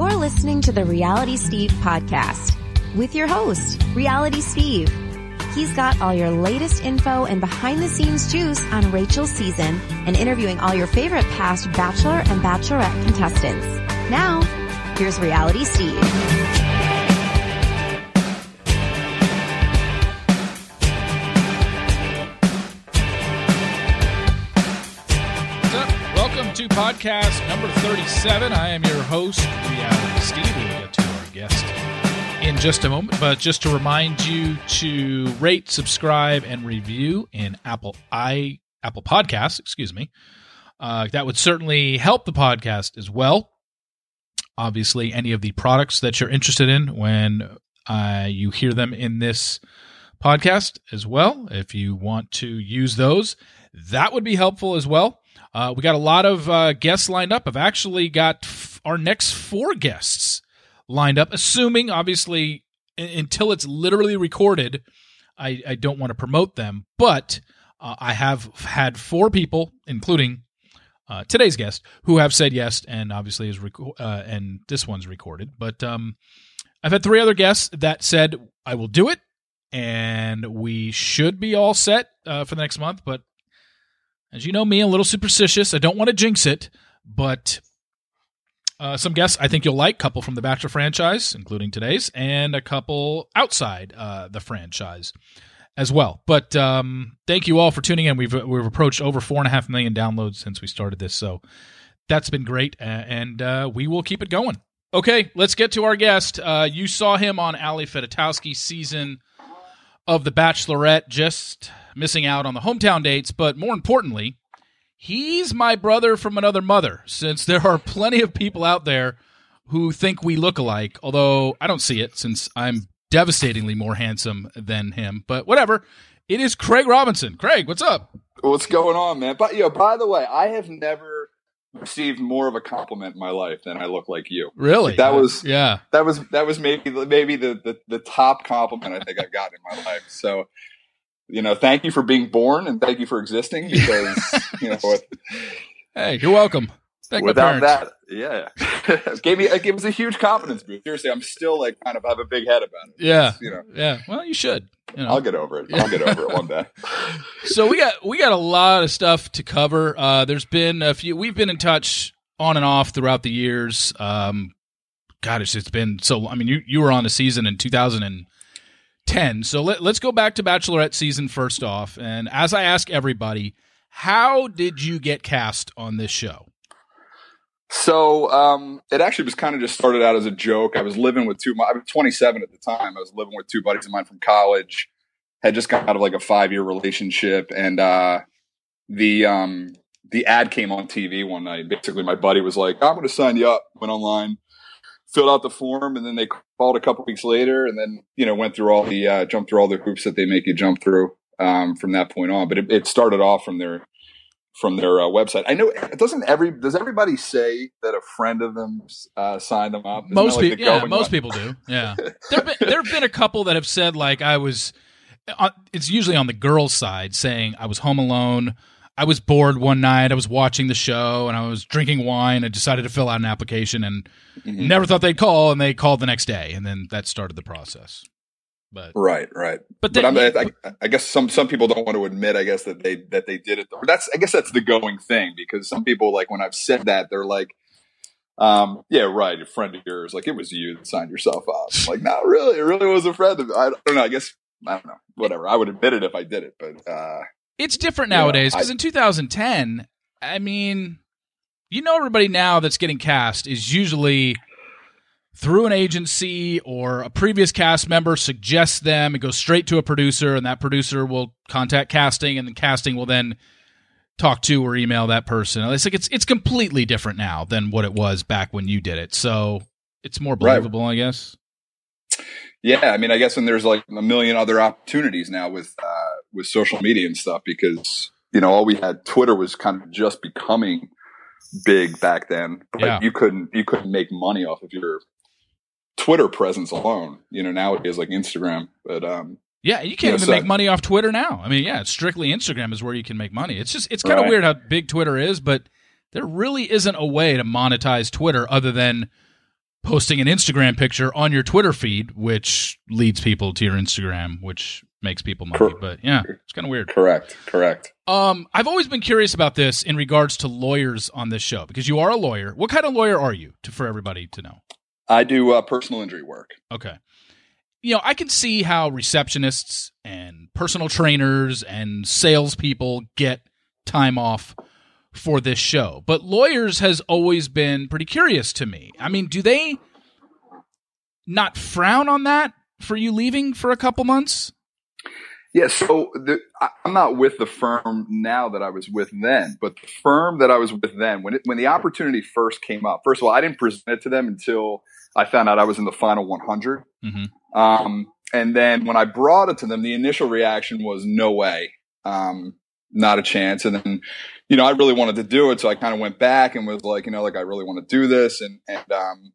You're listening to the Reality Steve podcast with your host, Reality Steve. He's got all your latest info and behind the scenes juice on Rachel's season and interviewing all your favorite past Bachelor and Bachelorette contestants. Now, here's Reality Steve. To podcast number 37. I am your host, Reality Steve. We'll get to our guest in just a moment. But just to remind you to rate, subscribe, and review in Apple i Apple Podcasts, excuse me. Uh, that would certainly help the podcast as well. Obviously, any of the products that you're interested in when uh, you hear them in this podcast as well. If you want to use those, that would be helpful as well. Uh, we got a lot of uh, guests lined up. I've actually got f- our next four guests lined up, assuming, obviously, i- until it's literally recorded, I, I don't want to promote them. But uh, I have had four people, including uh, today's guest, who have said yes, and obviously is reco- uh, and this one's recorded. But um, I've had three other guests that said I will do it, and we should be all set uh, for the next month. But as you know me, a little superstitious. I don't want to jinx it, but uh, some guests I think you'll like. Couple from the Bachelor franchise, including today's, and a couple outside uh, the franchise as well. But um, thank you all for tuning in. We've we've approached over four and a half million downloads since we started this, so that's been great, and uh, we will keep it going. Okay, let's get to our guest. Uh, you saw him on Ali Fedotowsky's season of The Bachelorette, just missing out on the hometown dates, but more importantly, he's my brother from another mother, since there are plenty of people out there who think we look alike, although I don't see it since I'm devastatingly more handsome than him. But whatever. It is Craig Robinson. Craig, what's up? What's going on, man? But yo, by the way, I have never received more of a compliment in my life than I look like you. Really? That was Yeah. that was that was maybe maybe the the, the top compliment I think I've gotten in my life. So, you know, thank you for being born and thank you for existing because you know with, Hey, you're welcome. Thank without that, yeah, it gave me it gave us a huge confidence boost. Seriously, I'm still like kind of have a big head about it. Yeah. you know, Yeah. Well, you should. You know. I'll get over it. I'll get over it one day. so we got we got a lot of stuff to cover. Uh, there's been a few. We've been in touch on and off throughout the years. Um, God, it's, it's been so. I mean, you you were on a season in 2010. So let, let's go back to Bachelorette season first off. And as I ask everybody, how did you get cast on this show? So um, it actually was kind of just started out as a joke. I was living with two. I was 27 at the time. I was living with two buddies of mine from college. Had just got out of like a five year relationship, and uh, the um, the ad came on TV one night. Basically, my buddy was like, "I'm going to sign you up." Went online, filled out the form, and then they called a couple weeks later, and then you know went through all the uh, jumped through all the hoops that they make you jump through um, from that point on. But it, it started off from their from their uh, website. I know it doesn't every does everybody say that a friend of them uh, signed them up? Isn't most like people, yeah, most one? people do. Yeah, there have been a couple that have said like I was. uh, It's usually on the girls' side saying I was home alone. I was bored one night. I was watching the show and I was drinking wine. I decided to fill out an application and Mhm. never thought they'd call, and they called the next day, and then that started the process. But Right, right. but, But I'm, I, I guess some some people don't want to admit. I guess that they that they did it. Or that's I guess that's the going thing because some people like when I've said that they're like, um, yeah, right, a friend of yours, like it was you that signed yourself up. I'm like, not really, it really was a friend of. I don't know. I guess I don't know. Whatever. I would admit it if I did it, but uh, it's different nowadays because in 2010, I mean, you know, everybody now that's getting cast is usually through an agency or a previous cast member suggests them. It goes straight to a producer, and that producer will contact casting, and then casting will then talk to or email that person. It's like it's it's completely different now than what it was back when you did it. So it's more Right. believable, I guess. Yeah, I mean, I guess when there's like a million other opportunities now with uh, with social media and stuff, because you know all we had Twitter was kind of just becoming big back then, but Yeah. you couldn't you couldn't make money off of your Twitter presence alone. You know, nowadays like Instagram, but um, Yeah, you can't Yeah, even so- make money off Twitter now. I mean, yeah, it's strictly Instagram is where you can make money. It's just it's kind of Right. weird how big Twitter is, but there really isn't a way to monetize Twitter other than posting an Instagram picture on your Twitter feed, which leads people to your Instagram, which makes people money. Cor- But yeah, it's kind of weird. Correct. Correct. Um, I've always been curious about this in regards to lawyers on this show because you are a lawyer. What kind of lawyer are you? To for everybody to know. I do uh, personal injury work. Okay. You know, I can see how receptionists and personal trainers and salespeople get time off for this show, but lawyers has always been pretty curious to me. I mean, do they not frown on that for you leaving for a couple months? Yeah, so the, I, I'm not with the firm now that I was with then, but the firm that I was with then, when it, when the opportunity first came up, first of all, I didn't present it to them until I found out I was in the final 100. Mm-hmm. Um, and then when I brought it to them, the initial reaction was no way, um, not a chance. And then, you know, I really wanted to do it, so I kind of went back and was like, you know, like I really want to do this. And and um,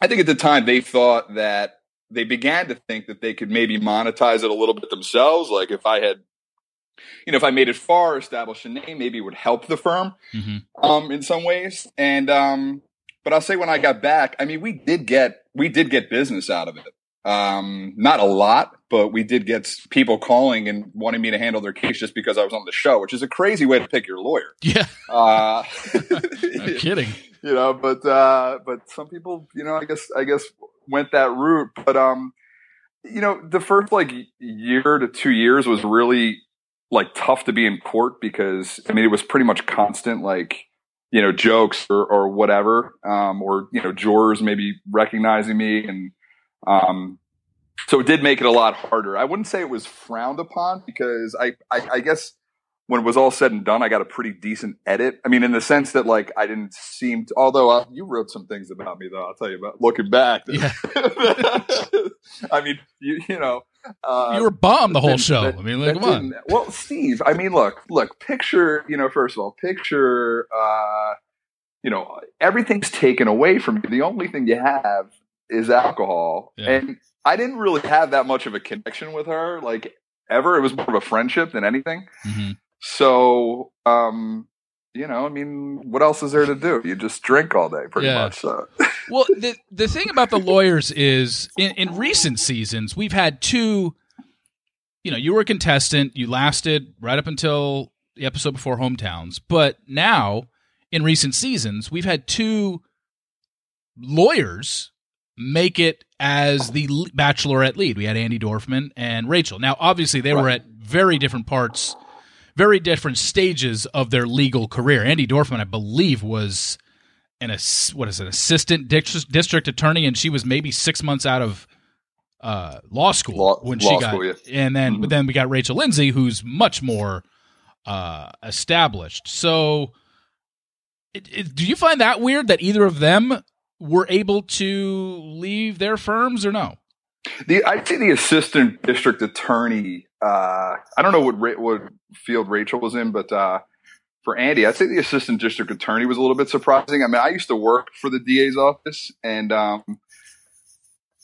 I think at the time they thought that they began to think that they could maybe monetize it a little bit themselves. Like if I had, you know, if I made it far, established a name, maybe it would help the firm Mm-hmm. um, in some ways. And um, but I'll say when I got back, I mean, we did get we did get business out of it. Um, not a lot, but we did get people calling and wanting me to handle their case just because I was on the show, which is a crazy way to pick your lawyer. Yeah, Uh, no kidding. you know, but uh, but some people, you know, I guess I guess went that route. But um, you know, the first like year to two years was really like tough to be in court because I mean it was pretty much constant like you know jokes or or whatever um, or you know jurors maybe recognizing me and um, so it did make it a lot harder. I wouldn't say it was frowned upon because I I, I guess when it was all said and done, I got a pretty decent edit. I mean, in the sense that like I didn't seem to, although uh, you wrote some things about me though, I'll tell you about looking back. Yeah. I mean, you, you know, uh, You were bombed the whole that- show. that- I mean, like, come on. Well, Steve, I mean, look, look, picture, you know, first of all, picture, uh, you know, everything's taken away from you. The only thing you have is alcohol. Yeah. And I didn't really have that much of a connection with her, like ever. It was more of a friendship than anything. hmm So, um, you know, I mean, what else is there to do? You just drink all day, pretty Yeah. much. So, Well, the the thing about the lawyers is in, in recent seasons we've had two. You know, you were a contestant. You lasted right up until the episode before hometowns, but now in recent seasons we've had two lawyers make it as the bachelorette lead. We had Andi Dorfman and Rachel. Now, obviously, they were at very different parts, very different stages of their legal career. Andy Dorfman, I believe, was an ass- what is it, assistant district, attorney, and she was maybe six months out of uh, law school Law- when law she got. school, yeah. And then, Mhm. but then we got Rachel Lindsay, who's much more uh, established. So, it, it, do you find that weird that either of them were able to leave their firms or no? The I'd say the assistant district attorney. Uh, I don't know what Ra- what field Rachel was in, but uh, for Andi, I'd say the assistant district attorney was a little bit surprising. I mean, I used to work for the DA's office, and um,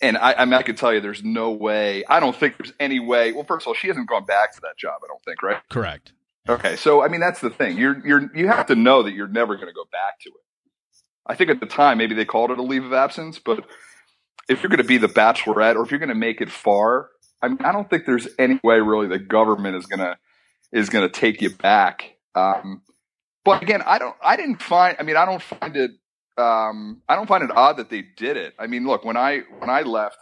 and I, I mean, I could tell you, there's no way. I don't think there's any way. Well, first of all, she hasn't gone back to that job. I don't think, right? Correct. Okay, so I mean, that's the thing. You're you're you have to know that you're never going to go back to it. I think at the time maybe they called it a leave of absence, but if you're going to be the bachelorette or if you're going to make it far, I mean, I don't think there's any way really the government is going to is going to take you back. Um, but again, I don't. I didn't find. I mean, I don't find it. Um, I don't find it odd that they did it. I mean, look when I when I left,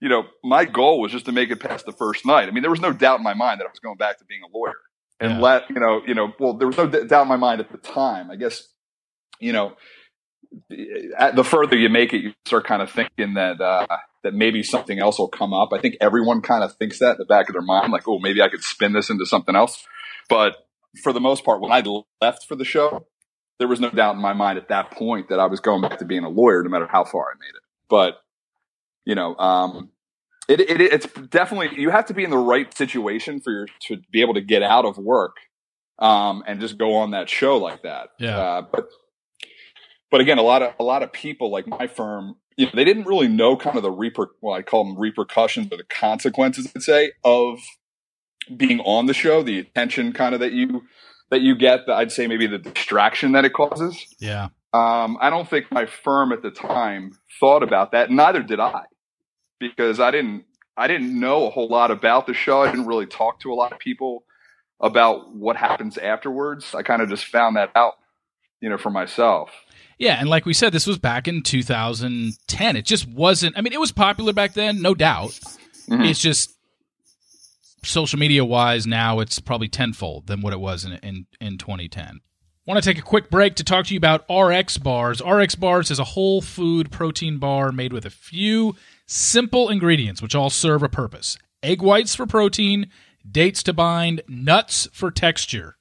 you know, my goal was just to make it past the first night. I mean, there was no doubt in my mind that I was going back to being a lawyer and Yeah. let you know, you know, well, there was no d- doubt in my mind at the time. I guess, you know, the further you make it, you start kind of thinking that uh, that maybe something else will come up. I think everyone kind of thinks that in the back of their mind, like, oh, maybe I could spin this into something else. But for the most part, when I left for the show, there was no doubt in my mind at that point that I was going back to being a lawyer, no matter how far I made it. But you know, um, it, it it's definitely you have to be in the right situation for your to be able to get out of work um, and just go on that show like that. Yeah. Uh, but but again, a lot of a lot of people like my firm, you know, they didn't really know kind of the reper well, I call them repercussions or the consequences, I'd say, of being on the show, the attention kind of that you that you get. The, I'd say maybe the distraction that it causes. Yeah. Um, I don't think my firm at the time thought about that. Neither did I, because I didn't. I didn't know a whole lot about the show. I didn't really talk to a lot of people about what happens afterwards. I kind of just found that out, you know, for myself. Yeah, and like we said, this was back in 2010. It just wasn't. I mean, it was popular back then, no doubt. Mm-hmm. It's just social media wise now it's probably tenfold than what it was in in, in 2010 want to take a quick break to talk to you about rx bars rx bars is a whole food protein bar made with a few simple ingredients which all serve a purpose egg whites for protein dates to bind nuts for texture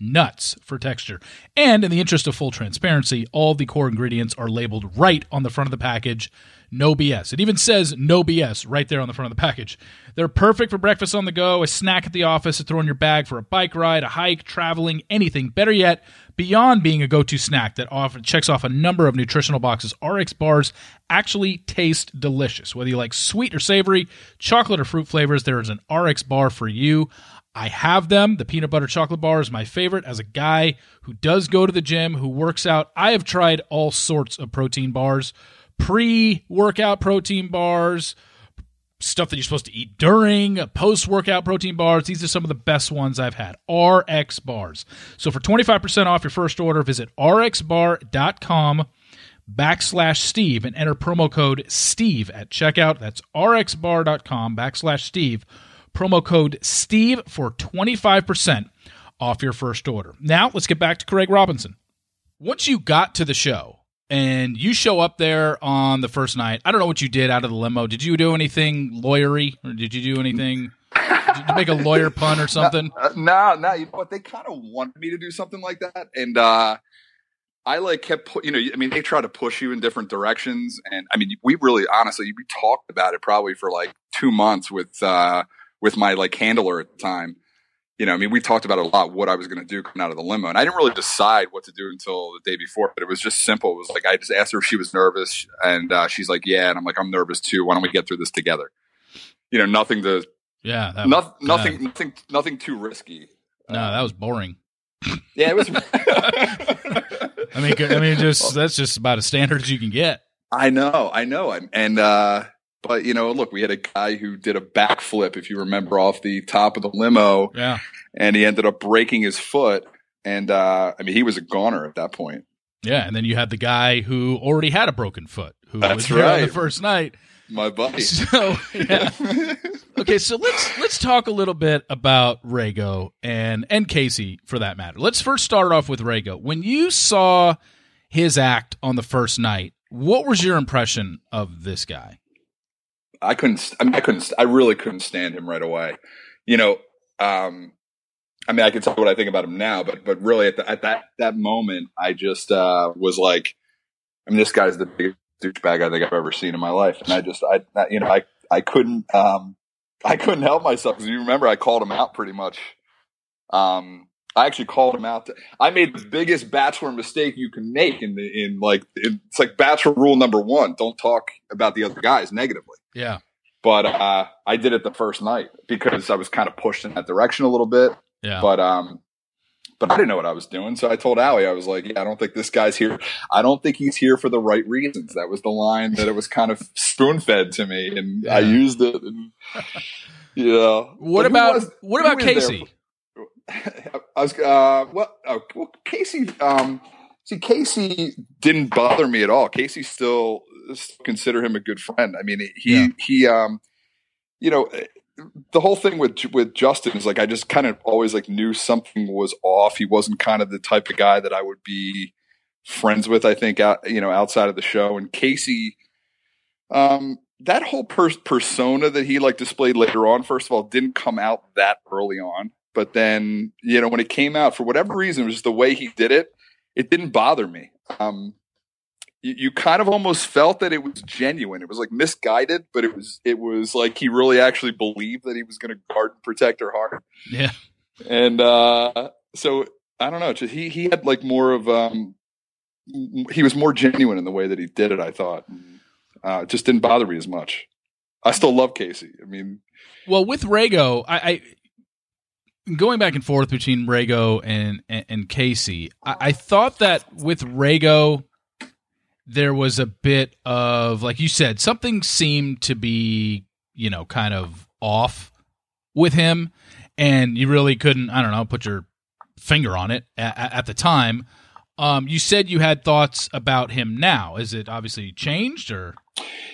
nuts for texture. And in the interest of full transparency, all the core ingredients are labeled right on the front of the package. No BS. It even says no BS right there on the front of the package. They're perfect for breakfast on the go, a snack at the office, to throw in your bag for a bike ride, a hike, traveling, anything. Better yet, beyond being a go to snack that often checks off a number of nutritional boxes, RX bars actually taste delicious. Whether you like sweet or savory, chocolate or fruit flavors, there is an RX bar for you. I have them. The peanut butter chocolate bar is my favorite. As a guy who does go to the gym, who works out, I have tried all sorts of protein bars, pre workout protein bars, stuff that you're supposed to eat during, post workout protein bars. These are some of the best ones I've had. RX bars. So for 25% off your first order, visit rxbar.com backslash Steve and enter promo code Steve at checkout. That's rxbar.com backslash Steve promo code STEVE for 25% off your first order. Now, let's get back to Craig Robinson. Once you got to the show and you show up there on the first night, I don't know what you did out of the limo. Did you do anything lawyery or did you do anything? did you make a lawyer pun or something? No, no, no. What? They kind of wanted me to do something like that. And, uh, I like kept, you know, I mean, they try to push you in different directions. And I mean, we really, honestly, we talked about it probably for like two months with, uh, with my like handler at the time. You know, I mean, we talked about a lot what I was going to do coming out of the limo, and I didn't really decide what to do until the day before. But it was just simple. It was like I just asked her if she was nervous, and uh, she's like, "Yeah," and I'm like, "I'm nervous too. Why don't we get through this together?" You know, nothing to, yeah, that, no, nothing, yeah. nothing, nothing too risky. No, uh, that was boring. Yeah, it was. I mean, I mean, just that's just about as standard as you can get. I know, I know, and, and uh, but you know, look, we had a guy who did a backflip, if you remember, off the top of the limo. Yeah. And he ended up breaking his foot. And uh, I mean, he was a goner at that point. Yeah, and then you had the guy who already had a broken foot, who That's was right. on the first night. My buddy. So yeah. okay, so let's let's talk a little bit about Rego and and Kasey for that matter. Let's first start off with Rego. When you saw his act on the first night, what was your impression of this guy? I couldn't. I, mean, I couldn't. I really couldn't stand him right away. You know, um, I mean, I can tell you what I think about him now, but but really at, the, at that that moment, I just uh, was like, I mean, this guy's the biggest douchebag I think I've ever seen in my life, and I just, I, you know, I I couldn't, um, I couldn't help myself because you remember I called him out pretty much. Um, I actually called him out. To, I made the biggest bachelor mistake you can make in the in like in, it's like bachelor rule number one: don't talk about the other guys negatively. Yeah. But uh, I did it the first night because I was kind of pushed in that direction a little bit. Yeah. But um, but I didn't know what I was doing, so I told Ali I was like, "Yeah, I don't think this guy's here. I don't think he's here for the right reasons." That was the line that it was kind of spoon fed to me, and yeah. I used it. And, yeah. What but about was, what about Kasey? I was uh, well, oh, well, Kasey. Um, see, Kasey didn't bother me at all. Kasey still consider him a good friend. I mean, he yeah. he um, you know, the whole thing with with Justin is like I just kind of always like knew something was off. He wasn't kind of the type of guy that I would be friends with. I think out you know outside of the show and Kasey, um, that whole per- persona that he like displayed later on. First of all, didn't come out that early on, but then you know when it came out for whatever reason, it was just the way he did it. It didn't bother me. Um, you, you kind of almost felt that it was genuine. It was like misguided, but it was it was like he really actually believed that he was going to guard and protect her heart. Yeah, and uh, so I don't know. Just, he he had like more of um, he was more genuine in the way that he did it. I thought, uh, it just didn't bother me as much. I still love Kasey. I mean, well, with Rego, I, I going back and forth between Rego and and, and Kasey, I, I thought that with Rego, there was a bit of like you said, something seemed to be you know kind of off with him, and you really couldn't I don't know put your finger on it at, at the time. Um, you said you had thoughts about him now. Is it obviously changed or?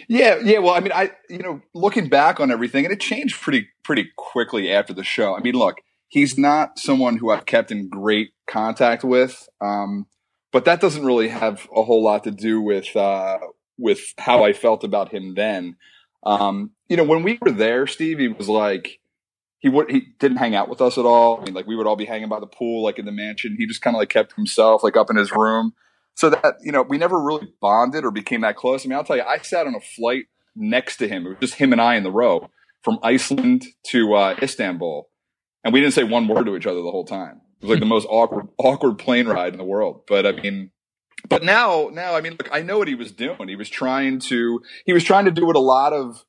Yeah, yeah. Well, I mean, I you know, looking back on everything, and it changed pretty pretty quickly after the show. I mean, look, he's not someone who I've kept in great contact with, um, but that doesn't really have a whole lot to do with uh, with how I felt about him then. Um, you know, when we were there, Steve, he was like he would he didn't hang out with us at all. I mean, like we would all be hanging by the pool, like in the mansion. He just kind of like kept himself like up in his room. So that you know, we never really bonded or became that close. I mean, I'll tell you, I sat on a flight next to him. It was just him and I in the row from Iceland to uh, Istanbul, and we didn't say one word to each other the whole time. It was like the most awkward awkward plane ride in the world. But I mean, but now now I mean, look, I know what he was doing. He was trying to he was trying to do what a lot of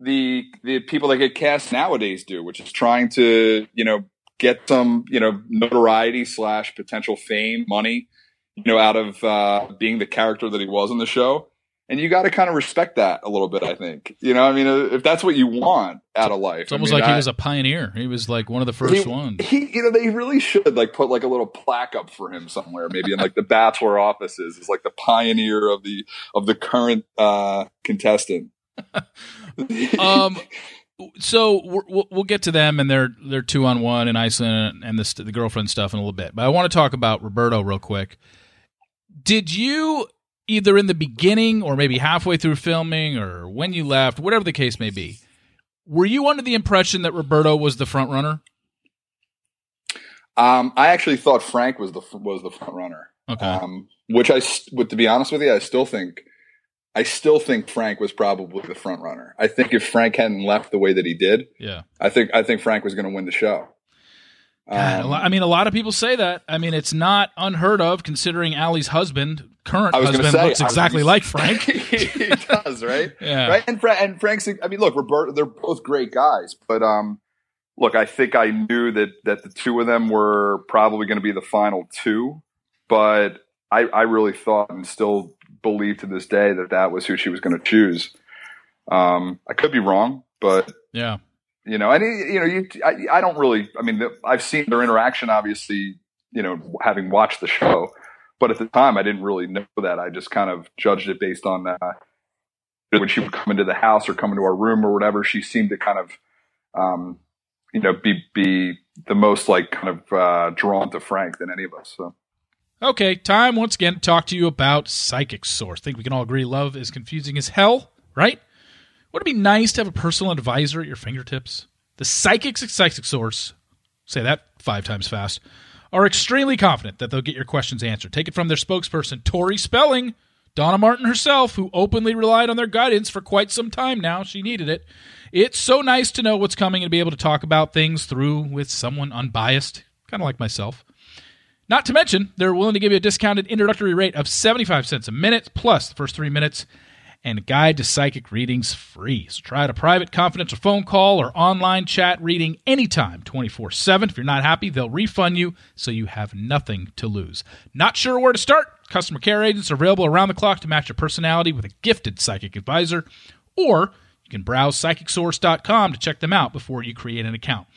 the the people that get cast nowadays do, which is trying to you know get some you know notoriety slash potential fame, money, you know, out of uh, being the character that he was in the show. And you got to kind of respect that a little bit, I think. You know, I mean, if that's what you want out of life, it's almost I mean, like I, he was a pioneer. He was like one of the first he, ones. He, you know, they really should like put like a little plaque up for him somewhere, maybe in like the Bachelor offices, is like the pioneer of the of the current uh, contestant. um, so we'll, we'll get to them and their their two on one in Iceland and the the girlfriend stuff in a little bit. But I want to talk about Roberto real quick. Did you either in the beginning or maybe halfway through filming or when you left, whatever the case may be, were you under the impression that Roberto was the front runner? Um, I actually thought Frank was the was the front runner. Okay. Um, which I, but to be honest with you, I still think I still think Frank was probably the front runner. I think if Frank hadn't left the way that he did, yeah, I think I think Frank was going to win the show. God, Um, I mean, a lot of people say that. I mean, it's not unheard of considering Ali's husband, current I was husband, say, looks exactly like Frank. he does, right? Yeah. Right. And Fra- and Frank's. I mean, look, Roberto. They're both great guys, but um, look, I think I knew that that the two of them were probably going to be the final two, but I I really thought and still believe to this day that that was who she was going to choose. Um, I could be wrong, but Yeah. you know, and you know, you I, I don't really. I mean, the, I've seen their interaction, obviously, you know, having watched the show, but at the time, I didn't really know that. I just kind of judged it based on uh, when she would come into the house or come into our room or whatever. She seemed to kind of, um, you know, be be the most like kind of uh, drawn to Frank than any of us. So. Okay, time once again to talk to you about Psychic Source. think we can all agree love is confusing as hell, right? Wouldn't it be nice to have a personal advisor at your fingertips? The psychics Psychic Source, say that five times fast, are extremely confident that they'll get your questions answered. Take it from their spokesperson, Tori Spelling, Donna Martin herself, who openly relied on their guidance for quite some time now. She needed it. It's so nice to know what's coming and be able to talk about things through with someone unbiased, kind of like myself. Not to mention, they're willing to give you a discounted introductory rate of 75 cents a minute, plus the first three minutes, and a guide to psychic readings free. So try out a private, confidential phone call or online chat reading anytime, 24 7. If you're not happy, they'll refund you so you have nothing to lose. Not sure where to start? Customer care agents are available around the clock to match your personality with a gifted psychic advisor, or you can browse psychicsource.com to check them out before you create an account.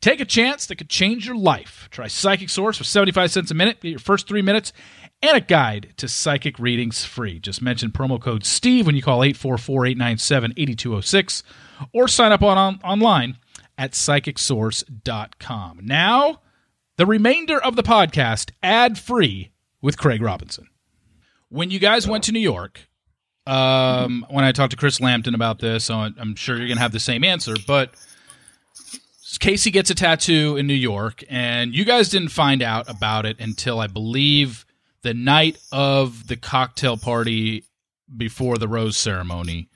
Take a chance that could change your life. Try Psychic Source for 75 cents a minute. Get your first three minutes and a guide to psychic readings free. Just mention promo code STEVE when you call 844 897 8206 or sign up on, on online at psychicsource.com. Now, the remainder of the podcast ad free with Craig Robinson. When you guys went to New York, um, when I talked to Chris Lambton about this, I'm sure you're going to have the same answer, but Kasey gets a tattoo in New York, and you guys didn't find out about it until I believe the night of the cocktail party before the rose ceremony,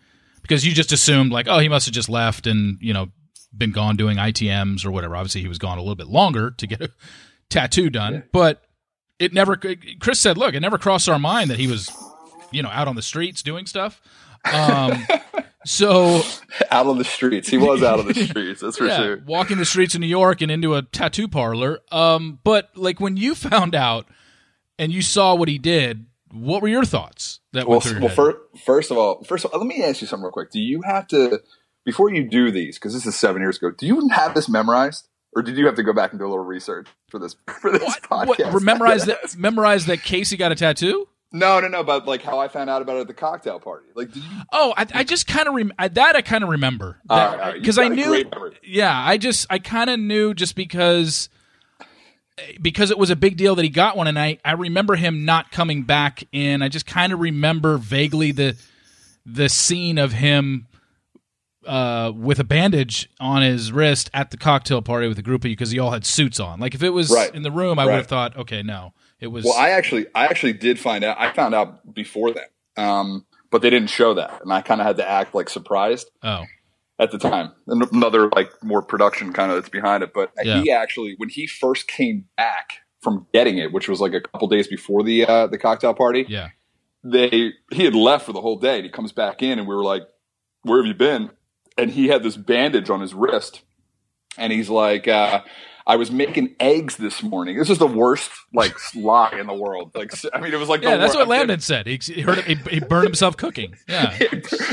because you just assumed like, oh, he must have just left and you know been gone doing ITMs or whatever. Obviously, he was gone a little bit longer to get a tattoo done, Yeah. but it never. Chris said, look, it never crossed our mind that he was, you know, out on the streets doing stuff. Um, So out on the streets, he was out on the streets. That's for yeah, sure. walking the streets of New York and into a tattoo parlor. Um, but like when you found out and you saw what he did, what were your thoughts? That Well, went well, head? fir- first of all, first of all, let me ask you something real quick. Do you have to before you do these? Because this is seven years ago. Do you have this memorized, or did you have to go back and do a little research for this for this what, podcast? what, memorize that? Memorize that Kasey got a tattoo. No, no, no. But like how I found out about it at the cocktail party. Like, did you? Oh, I, I just kind of rem- I, that I kind of remember All right, right. Because I knew. Yeah, I just I kind of knew just because because it was a big deal that he got one, and I I remember him not coming back in. I just kind of remember vaguely the the scene of him uh, with a bandage on his wrist at the cocktail party with a group of you because he all had suits on. Like if it was Right. in the room, I would have thought, okay, no, it was. Well, I actually, I actually did find out. I found out before that, um, but they didn't show that, and I kind of had to act like surprised oh, at the time. Another like more production kind of that's behind it. But Yeah. he actually, when he first came back from getting it, which was like a couple days before the uh, the cocktail party, yeah, they he had left for the whole day, and he comes back in, and we were like, "Where have you been?" And he had this bandage on his wrist, and he's like. Uh, I was making eggs this morning. This is the worst like lie in the world. Like, I mean, it was like yeah. That's wor- what Landon said. He, he heard he, he burned himself cooking. Yeah,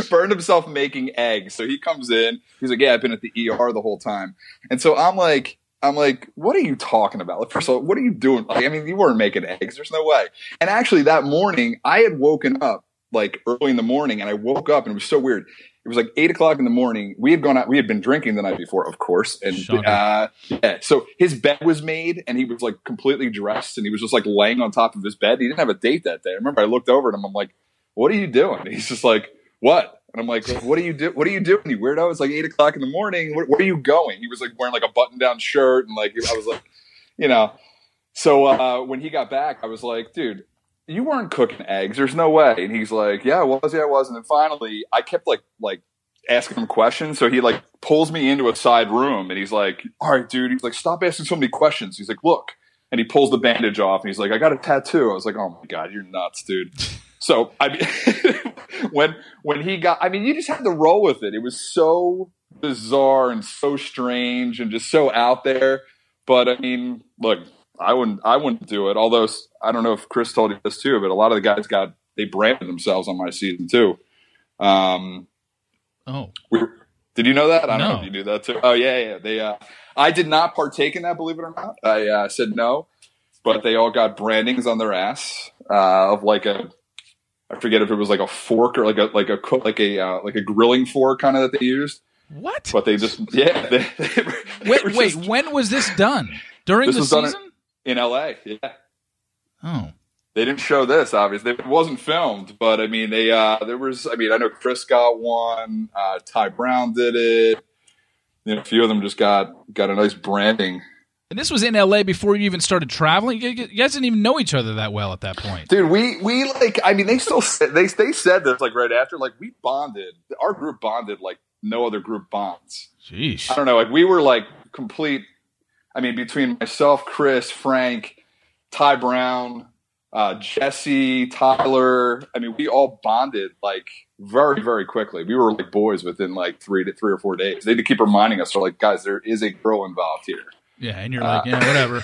burned himself making eggs. So he comes in. He's like, "Yeah, I've been at the ER the whole time." And so I'm like, "I'm like, what are you talking about? Like, first of all, what are you doing? Like, I mean, you weren't making eggs. There's no way." And actually, that morning, I had woken up like early in the morning, and I woke up, and it was so weird. It was like eight o'clock in the morning. We had gone out. We had been drinking the night before, of course, and uh, yeah. So his bed was made, and he was like completely dressed, and he was just like laying on top of his bed. He didn't have a date that day. I remember I looked over at him. I'm like, "What are you doing?" And he's just like, "What?" And I'm like, "What are you do? What are you doing, you weirdo?" It's like eight o'clock in the morning. Where, where are you going? He was like wearing like a button down shirt, and like I was like, you know. So uh, when he got back, I was like, "Dude." You weren't cooking eggs. There's no way. And he's like, "Yeah, I was. Yeah, I was." And then finally, I kept like like asking him questions. So he like pulls me into a side room and he's like, All right, dude. He's like, Stop asking so many questions. He's like, Look. And he pulls the bandage off and he's like, I got a tattoo. I was like, Oh my God, you're nuts, dude. So I mean when when he got I mean, you just had to roll with it. It was so bizarre and so strange and just so out there. But I mean, look, I wouldn't I wouldn't do it. Although I don't know if Chris told you this too, but a lot of the guys got they branded themselves on my season too. Um, Oh, we did you know that? I don't No. know if you knew that too. Oh yeah, yeah. They, uh, I did not partake in that, believe it or not. I uh, said no, but they all got brandings on their ass uh, of like a, I forget if it was like a fork or like a like a cook like a uh, like a grilling fork kind of that they used, what? but they just yeah. They, they were, Wait, wait. just When was this done? During This the season? In L.A. Yeah. oh, They didn't show this, obviously. It wasn't filmed, but I mean, they uh, there was. I mean, I know Chris got one. Uh, Ty Brown did it. You know, a few of them just got got a nice branding. and this was in L.A. before you even started traveling. You guys didn't even know each other that well at that point. Dude, we we like. I mean, they still said, they they said this like right after. Like we bonded. Our group bonded like no other group bonds. Jeez. I don't know. Like we were like complete. I mean, between myself, Chris, Frank, Ty Brown, uh, Jesse, Tyler. I mean, we all bonded like very, very quickly. We were like boys within like three to three or four days. They had to keep reminding us, "They're like, guys, there is a girl involved here." Yeah, and you're Uh, like, yeah, whatever.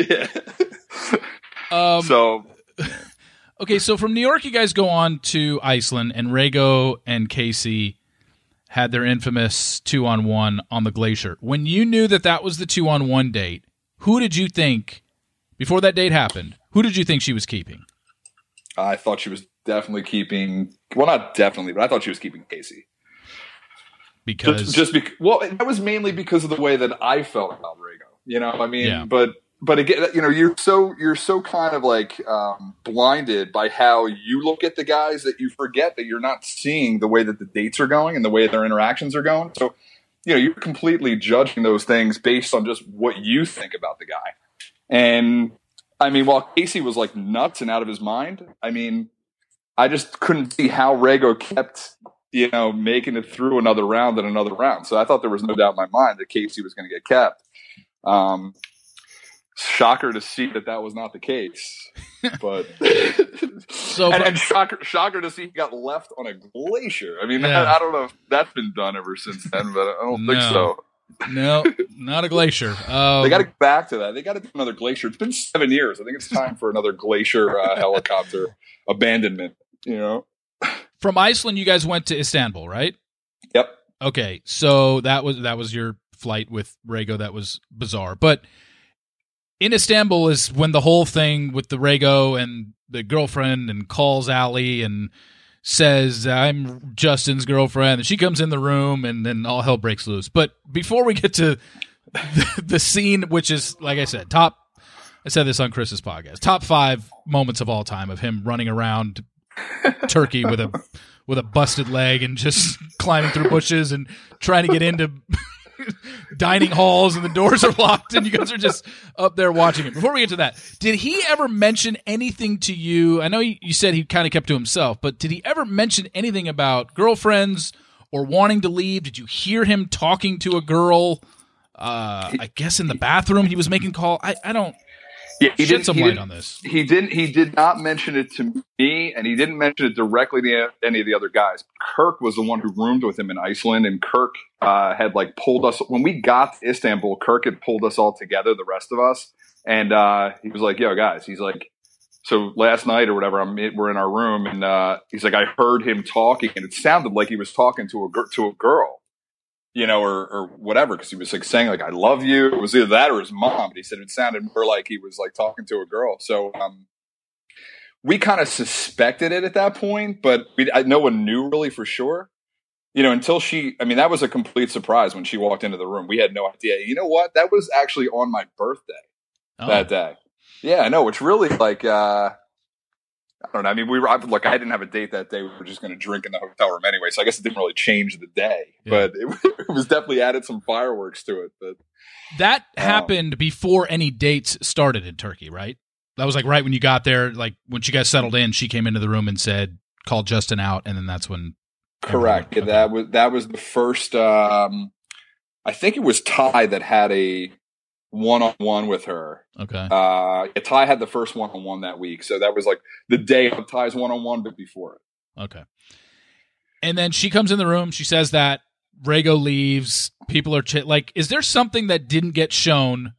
yeah. um, so okay, so from New York, you guys go on to Iceland, and Rego and Kasey had their infamous two on one on the glacier. When you knew that that was the two on one date, who did you think before that date happened? Who did you think she was keeping? I thought she was definitely keeping. Well, not definitely, but I thought she was keeping Kasey. Because just, just because well that was mainly because of the way that i felt about Rego. you know i mean Yeah. but but again you know you're so you're so kind of like um, blinded by how you look at the guys that you forget that you're not seeing the way that the dates are going and the way their interactions are going so you know you're completely judging those things based on just what you think about the guy and i mean while kasey was like nuts and out of his mind i mean i just couldn't see how Rego kept you know, making it through another round and another round. So I thought there was no doubt in my mind that Kasey was going to get kept. Um, shocker to see that that was not the case. But So, and, and shocker, shocker to see he got left on a glacier. I mean, Yeah. I, I don't know if that's been done ever since then, but I don't think so. no, not a glacier. Um, They got to get back to that. They got to do another glacier. It's been seven years. I think it's time for another glacier uh, helicopter abandonment. You know. from Iceland. You guys went to Istanbul, right? Yep. Okay, so that was that was your flight with Rego. That was bizarre, but in Istanbul is when the whole thing with the Rego and the girlfriend and calls Ali and says I'm Justin's girlfriend, and she comes in the room, and then all hell breaks loose. But before we get to the, the scene, which is like I said, top. I said this on Chris's podcast. Top five moments of all time of him running around Turkey with a with a busted leg and just climbing through bushes and trying to get into dining halls and the doors are locked and you guys are just up there watching it. Before we get to that, did he ever mention anything to you? I know you, said he kind of kept to himself, but did he ever mention anything about girlfriends or wanting to leave? Did you hear him talking to a girl? Uh, I guess in the bathroom he was making call. I, I don't Yeah, he shed didn't- some he light didn't- on this. He didn't. He did not mention it to me, and he didn't mention it directly to any of the other guys. Kirk was the one who roomed with him in Iceland, and Kirk uh, had like pulled us when we got to Istanbul. Kirk had pulled us all together, the rest of us, and uh, he was like, "Yo, guys," he's like. So last night or whatever, I'm we're in our room, and uh, he's like, I heard him talking, and it sounded like he was talking to a to a girl, you know, or or whatever, because he was like saying like I love you. It was either that or his mom. But he said it sounded more like he was like talking to a girl. So um, we kind of suspected it at that point, but we, I, no one knew really for sure. You know, until she, I mean, that was a complete surprise when she walked into the room. We had no idea. You know what? That was actually on my birthday Oh, that day. Yeah, I know. It's really like, uh, I don't know. I mean, we were, I, look, I didn't have a date that day. We were just going to drink in the hotel room anyway. So I guess it didn't really change the day, Yeah. but it, it was definitely added some fireworks to it. But That Um, happened before any dates started in Turkey, right? That was like right when you got there, like when you guys settled in, she came into the room and said, "Call Justin out, and then that's when Correct. Okay. that was that was the first. Um, I think it was Ty that had a one on one with her. Okay. Uh, Ty had the first one on one that week, so that was like the day of Ty's one on one, but before it. Okay. And then she comes in the room, she says that Rego leaves, people are ch- like is there something that didn't get shown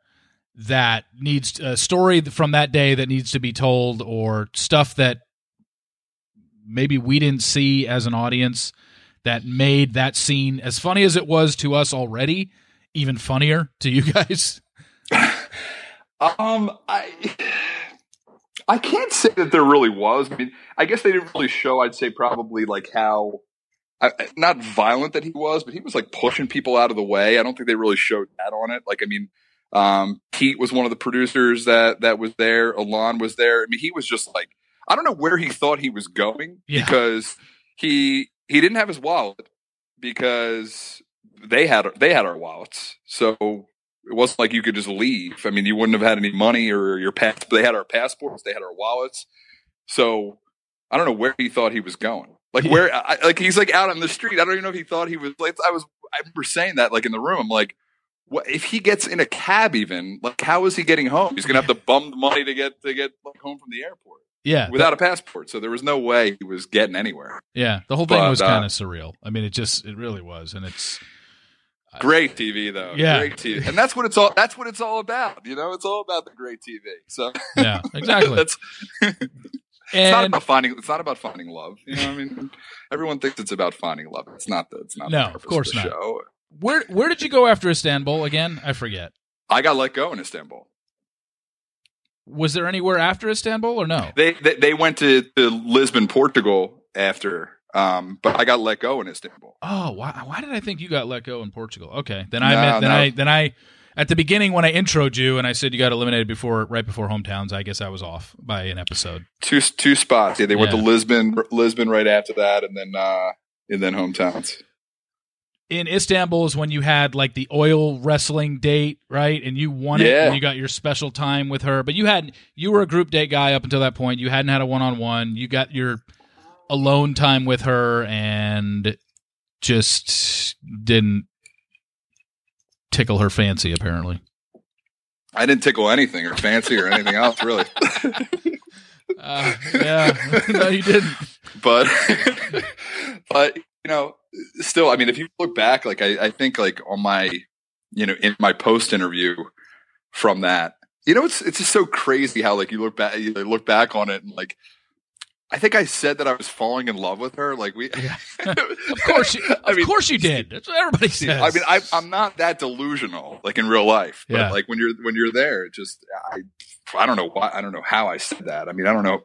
that needs a story from that day that needs to be told or stuff that maybe we didn't see as an audience that made that scene as funny as it was to us already even funnier to you guys Um, I I can't say that there really was. I mean, I guess they didn't really show. I'd say probably like how. I, not violent that he was, but he was like pushing people out of the way. I don't think they really showed that on it. Like, I mean, um, Pete was one of the producers that that was there. Alon was there. I mean, he was just like I don't know where he thought he was going Yeah. because he he didn't have his wallet because they had they had our wallets. So it wasn't like you could just leave. I mean, you wouldn't have had any money or your pass. They had our passports. They had our wallets. So I don't know where he thought he was going. Like Yeah. where, I, like he's like out on the street. I don't even know if he thought he was. Like I was. I remember saying that like in the room. I'm like, what if he gets in a cab? Even like, how is he getting home? He's gonna have to bum the money to get to get like, home from the airport yeah without a passport. So there was no way he was getting anywhere. yeah the whole thing But, was uh, kind of surreal i mean it just it really was and it's Great TV though. Yeah. Great TV. And that's what it's all that's what it's all about. You know, it's all about the great TV. So yeah exactly that's it's not about finding it's not about finding love. You know, what I mean everyone thinks it's about finding love. It's not the it's not No, the of purpose course the not. show. where where did you go after istanbul again i forget I got let go in Istanbul. was there anywhere after istanbul or no They they, they went to, to Lisbon, Portugal after um but I got let go in Istanbul. Oh, why, why did I think you got let go in Portugal? Okay, then I No, meant then no. I then I at the beginning when I introed you and I said you got eliminated before right before hometowns. I guess I was off by an episode. Two two spots. Yeah, they went to Lisbon Lisbon right after that and then uh and then hometowns. In Istanbul is when you had like the oil wrestling date, right? And you won it, and you got your special time with her. But you had you were a group date guy up until that point. You hadn't had a one on one. You got your alone time with her, and just didn't tickle her fancy. Apparently, I didn't tickle anything or fancy or anything else really. Uh, yeah, no, you didn't. but but you know, still, I mean, if you look back, like I, I think like on my you know in my post interview from that, you know, it's it's just so crazy how like you look back you look back on it and like I think I said that I was falling in love with her. Like we, Of course, you, of I mean, course you did. That's what everybody says. I mean, I, I'm not that delusional, like in real life. But Yeah. like when you're when you're there, just I I don't know why I don't know how I said that. I mean, I don't know,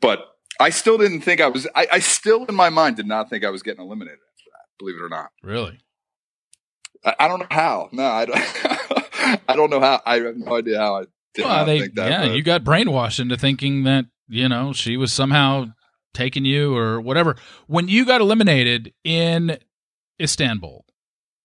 but I still didn't think I was. I, I still in my mind did not think I was getting eliminated after that. Believe it or not, really. I, I don't know how. No, I don't. I don't know how. I have no idea how I did Well, they, think that. yeah, you got brainwashed into thinking that you know she was somehow taking you or whatever. When you got eliminated in Istanbul,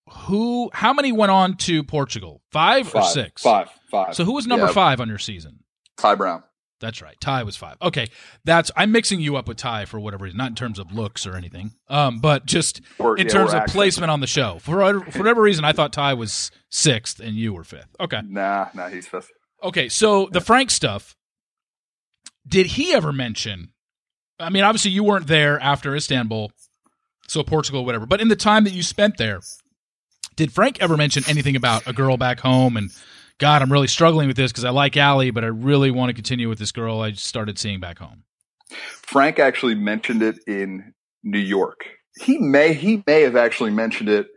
who, how many went on to Portugal? Five, or five, six? Five, five. So who was number Yeah. five on your season? Ty Brown. That's right. Ty was five. Okay, that's I'm mixing you up with Ty for whatever reason, not in terms of looks or anything, um, but just Or, in yeah, terms of placement on the show. For for whatever reason, I thought Ty was sixth and you were fifth. Okay. Nah, nah, he's fifth. Okay, so the Frank stuff. Did he ever mention? I mean, obviously you weren't there after Istanbul, so Portugal, whatever. But in the time that you spent there, did Frank ever mention anything about a girl back home? And God, I'm really struggling with this because I like Ali, but I really want to continue with this girl I started seeing back home. Frank actually mentioned it in New York. He may he may have actually mentioned it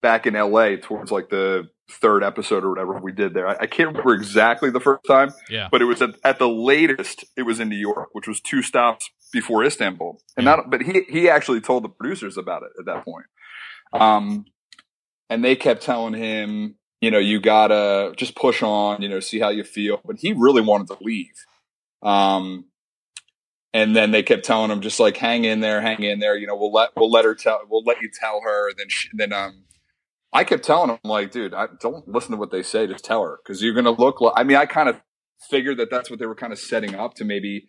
back in L.A. towards like the third episode or whatever we did there. I, I can't remember exactly the first time, Yeah, but it was at, at the latest. It was in New York, which was two stops before Istanbul. And Yeah. not, but he he actually told the producers about it at that point. Um, and they kept telling him, you know, you gotta just push on, you know, see how you feel. But he really wanted to leave. Um, and then they kept telling him just like hang in there, hang in there. You know, we'll let we'll let her tell we'll let you tell her. And then she, then um, I kept telling him like, dude, I don't listen to what they say. Just tell her because you're gonna look like. I mean, I kind of figured that that's what they were kind of setting up to maybe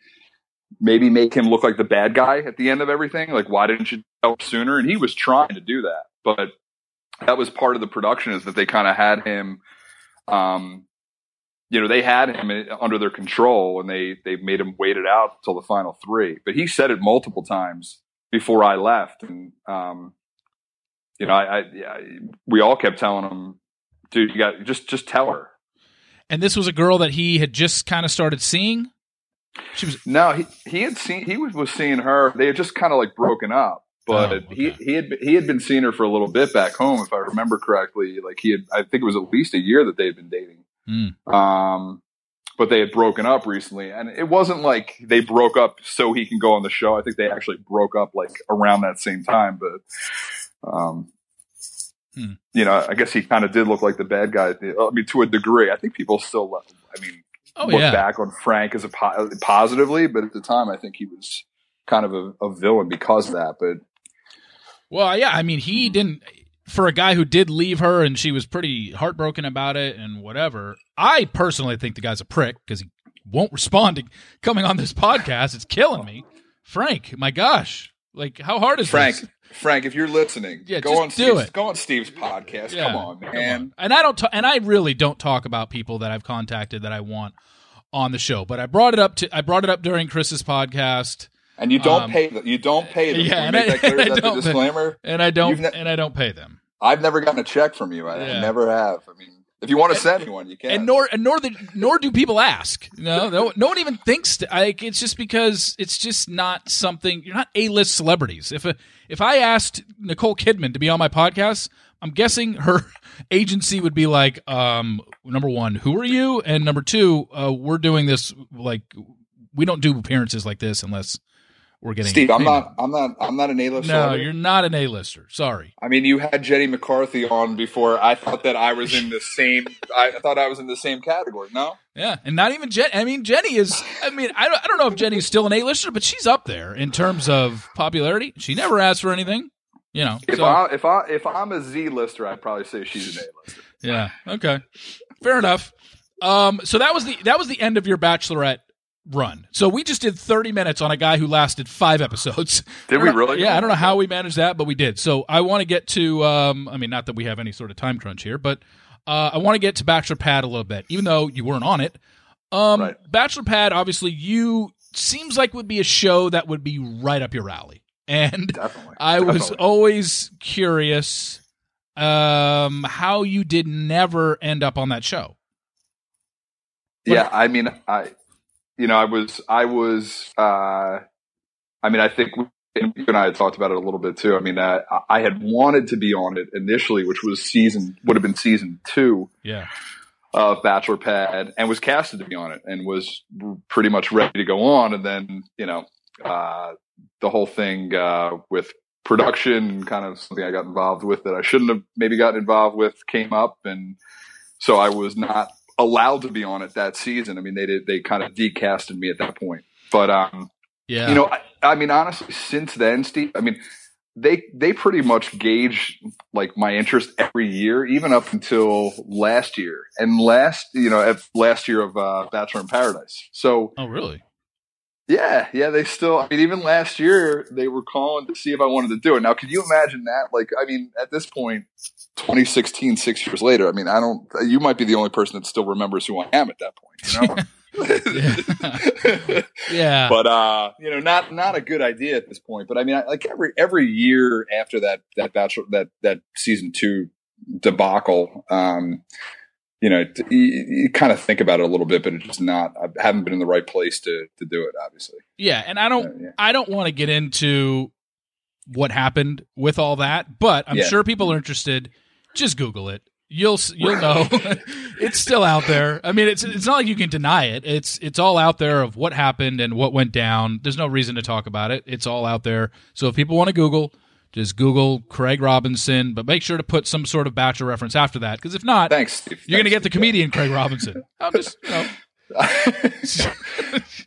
maybe make him look like the bad guy at the end of everything. Like, why didn't you tell sooner? And he was trying to do that, but that was part of the production is that they kind of had him. Um, you know, they had him under their control and they, they made him wait it out till the final three. But he said it multiple times before I left. And, um, you know, I, I, yeah, we all kept telling him, dude, you got just, just tell her. and this was a girl that he had just kind of started seeing. She was No, he, he had seen, he was, was seeing her. They had just kind of like broken up. But Oh, okay. he, he had he had been seeing her for a little bit back home, if I remember correctly. Like he had, I think it was at least a year that they had been dating. Hmm. Um, but they had broken up recently, and it wasn't like they broke up so he can go on the show. I think they actually broke up like around that same time. But, um, Hmm. you know, I guess he kind of did look like the bad guy. I mean, to a degree, I think people still. I mean, oh look yeah. back on Frank as a po- positively, but at the time, I think he was kind of a, a villain because of that. But Well, yeah, I mean, he didn't. For a guy who did leave her and she was pretty heartbroken about it and whatever, I personally think the guy's a prick because he won't respond to coming on this podcast. It's killing me. Frank, my gosh. Like, how hard is Frank, this? Frank, if you're listening, Yeah, go on do Steve's, it. Go on Steve's podcast. Yeah, come on, come on. And I don't, ta- and I really don't talk about people that I've contacted that I want on the show. But I brought it up to, I brought it up during Chris's podcast, And you don't Um, pay them. You don't pay them. yeah, and make I- that clear? I don't disclaimer? and I don't, ne- and I don't pay them. I've never gotten a check from you. I, I never have. I mean, if you want to send me one, you can. and nor and nor the, nor do people ask. No, no, no one even thinks. To, like it's just because it's just not something. You're not a list celebrities. If a, if I asked Nicole Kidman to be on my podcast, I'm guessing her agency would be like, um, number one, who are you, and number two, uh, we're doing this like we don't do appearances like this unless we're getting Steve, I'm not. I'm not. I'm not an A-list. No, celebrity. you're not an A-lister. Sorry. I mean, you had Jenny McCarthy on before. I thought that I was in the same. I thought I was in the same category. No, Yeah, and not even Jenny. I mean, Jenny is. I mean, I don't, I don't know if Jenny's still an A-lister, but she's up there in terms of popularity. She never asked for anything, you know. if so- I if I if I'm a Z-lister, I'd probably say she's an A-lister. yeah. Okay. Fair enough. Um. So that was the that was the end of your Bachelorette run. So we just did 30 minutes on a guy who lasted five episodes. Did we really? Yeah, I don't know how we managed that, but we did. So I want to get to. Um. I mean, not that we have any sort of time crunch here, but Uh, I want to get to Bachelor Pad a little bit, even though you weren't on it. Um, Right. Bachelor Pad, obviously, you seems like would be a show that would be right up your alley. And Definitely. I was always curious um, how you did never end up on that show. yeah i mean i you know i was i was uh i mean i think we- and you and i had talked about it a little bit too. I mean uh, i had wanted to be on it initially which was season would have been season two Yeah. of bachelor pad and was casted to be on it and was pretty much ready to go on. And then you know uh the whole thing uh with production kind of something i got involved with that i shouldn't have maybe gotten involved with came up. And so i was not allowed to be on it that season. I mean, they did, they kind of decasted me at that point. But, um, Yeah. you know, I, I mean, honestly, since then, Steve, I mean, they, they pretty much gauge like my interest every year, even up until last year and last, you know, at last year of, uh, Bachelor in Paradise. So, oh, really? Yeah, yeah, they still. I mean, even last year they were calling to see if I wanted to do it. Now, can you imagine that? Like, I mean, at this point, 2016, six years later. I mean, I don't. You might be the only person that still remembers who I am at that point. You know. Yeah. But uh, you know, not not a good idea at this point. But I mean, I, like every every year after that that bachelor that that season two debacle, um, you know, t- you, you kind of think about it a little bit, but it's just not. I haven't been in the right place to to do it. Obviously, yeah. And I don't, Yeah, yeah. I don't want to get into what happened with all that, but I'm Yeah. sure people are interested. Just Google it. You'll you'll know. it's still out there. I mean, it's it's not like you can deny it. It's it's all out there of what happened and what went down. There's no reason to talk about it. It's all out there. So if people want to Google, just Google Craig Robinson, but make sure to put some sort of bachelor reference after that, because if not, Thanks, Steve. you're gonna get the comedian Craig Robinson. I'm just you know.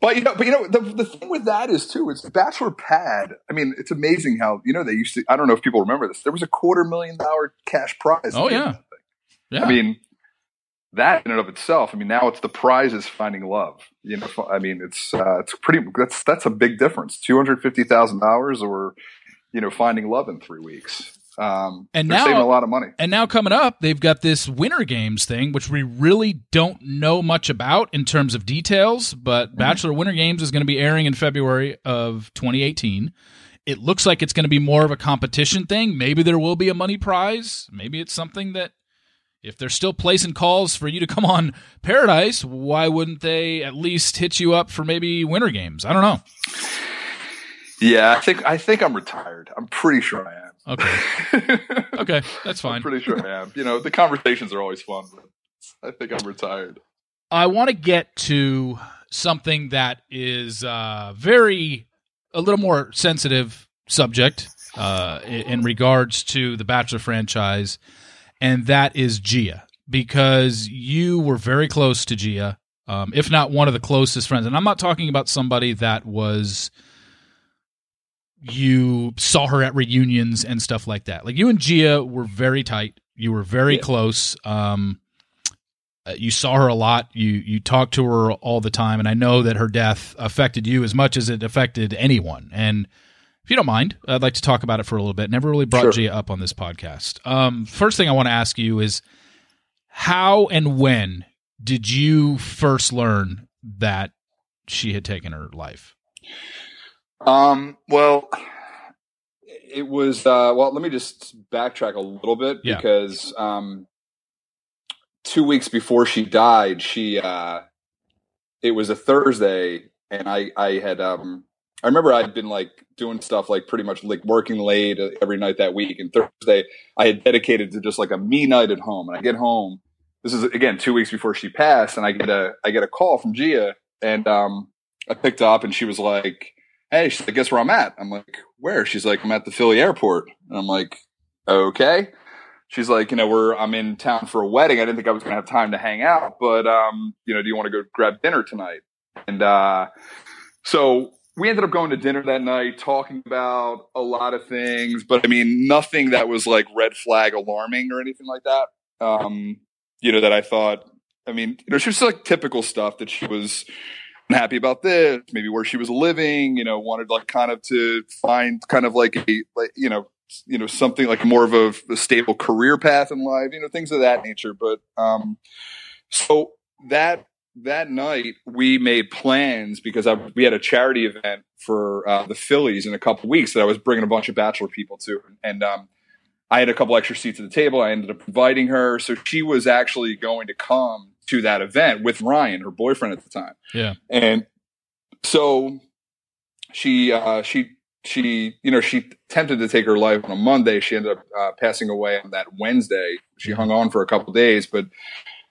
but you know, but you know, the the thing with that is too. It's Bachelor Pad. I mean, it's amazing how you know they used to. I don't know if people remember this. There was a quarter million dollar cash prize. Oh, at the end yeah. of that thing. Yeah. I mean, that in and of itself. I mean, now it's the prize is finding love. You know, I mean, it's uh, it's pretty. That's that's a big difference. Two hundred fifty thousand dollars, or you know, finding love in three weeks. Um, And now- saving a lot of money. And now coming up, they've got this Winter Games thing, which we really don't know much about in terms of details. But Bachelor Winter Games is going to be airing in February of 2018. It looks like it's going to be more of a competition thing. Maybe there will be a money prize. Maybe it's something that, if they're still placing calls for you to come on Paradise, why wouldn't they at least hit you up for maybe Winter Games? I don't know. Yeah, I think I think I'm retired. I'm pretty sure I am. Okay. Okay. That's fine. I'm pretty sure I am. You know, the conversations are always fun, but I think I'm retired. I want to get to something that is uh, very a little more sensitive subject uh, in, in regards to the Bachelor franchise, and that is Gia, because you were very close to Gia, um, if not one of the closest friends. And I'm not talking about somebody that was you saw her at reunions and stuff like that. Like you and Gia were very tight. You were very Yeah. close. Um, uh, you saw her a lot. You you talked to her all the time, and I know that her death affected you as much as it affected anyone. And if you don't mind, I'd like to talk about it for a little bit. Never really brought Sure. Gia up on this podcast. Um, first thing I want to ask you is how and when did you first learn that she had taken her life? Um, well, it was, uh, well, let me just backtrack a little bit Yeah. because, um, two weeks before she died, she, uh, it was a Thursday and I, I had, um, I remember I'd been like doing stuff like pretty much like working late uh, every night that week. And Thursday I had dedicated to just like a me night at home. And I get home. This is again two weeks before she passed, and I get a I get a call from Gia, and um, I picked up, and she was like, "Hey, she's like, guess where I'm at?" I'm like, "Where?" She's like, "I'm at the Philly airport." And I'm like, "Okay." She's like, "You know, we're I'm in town for a wedding. I didn't think I was gonna have time to hang out, but um, you know, do you want to go grab dinner tonight?" And uh, so we ended up going to dinner that night, talking about a lot of things, but I mean, nothing that was like red flag alarming or anything like that. Um, you know, that I thought, I mean, you know, she was like typical stuff that she was unhappy about this, maybe where she was living, you know, wanted like kind of to find kind of like a, like, you know, you know something like more of a, a, stable career path in life, you know things of that nature. But um, so that that night we made plans because I, we had a charity event for uh, the Phillies in a couple weeks that I was bringing a bunch of bachelor people to, and um, I had a couple extra seats at the table. I ended up inviting her, so she was actually going to come to that event with Ryan, her boyfriend at the time. Yeah, and so she uh, she she you know she attempted to take her life on a Monday. She ended up uh, passing away on that Wednesday. She hung on for a couple days, but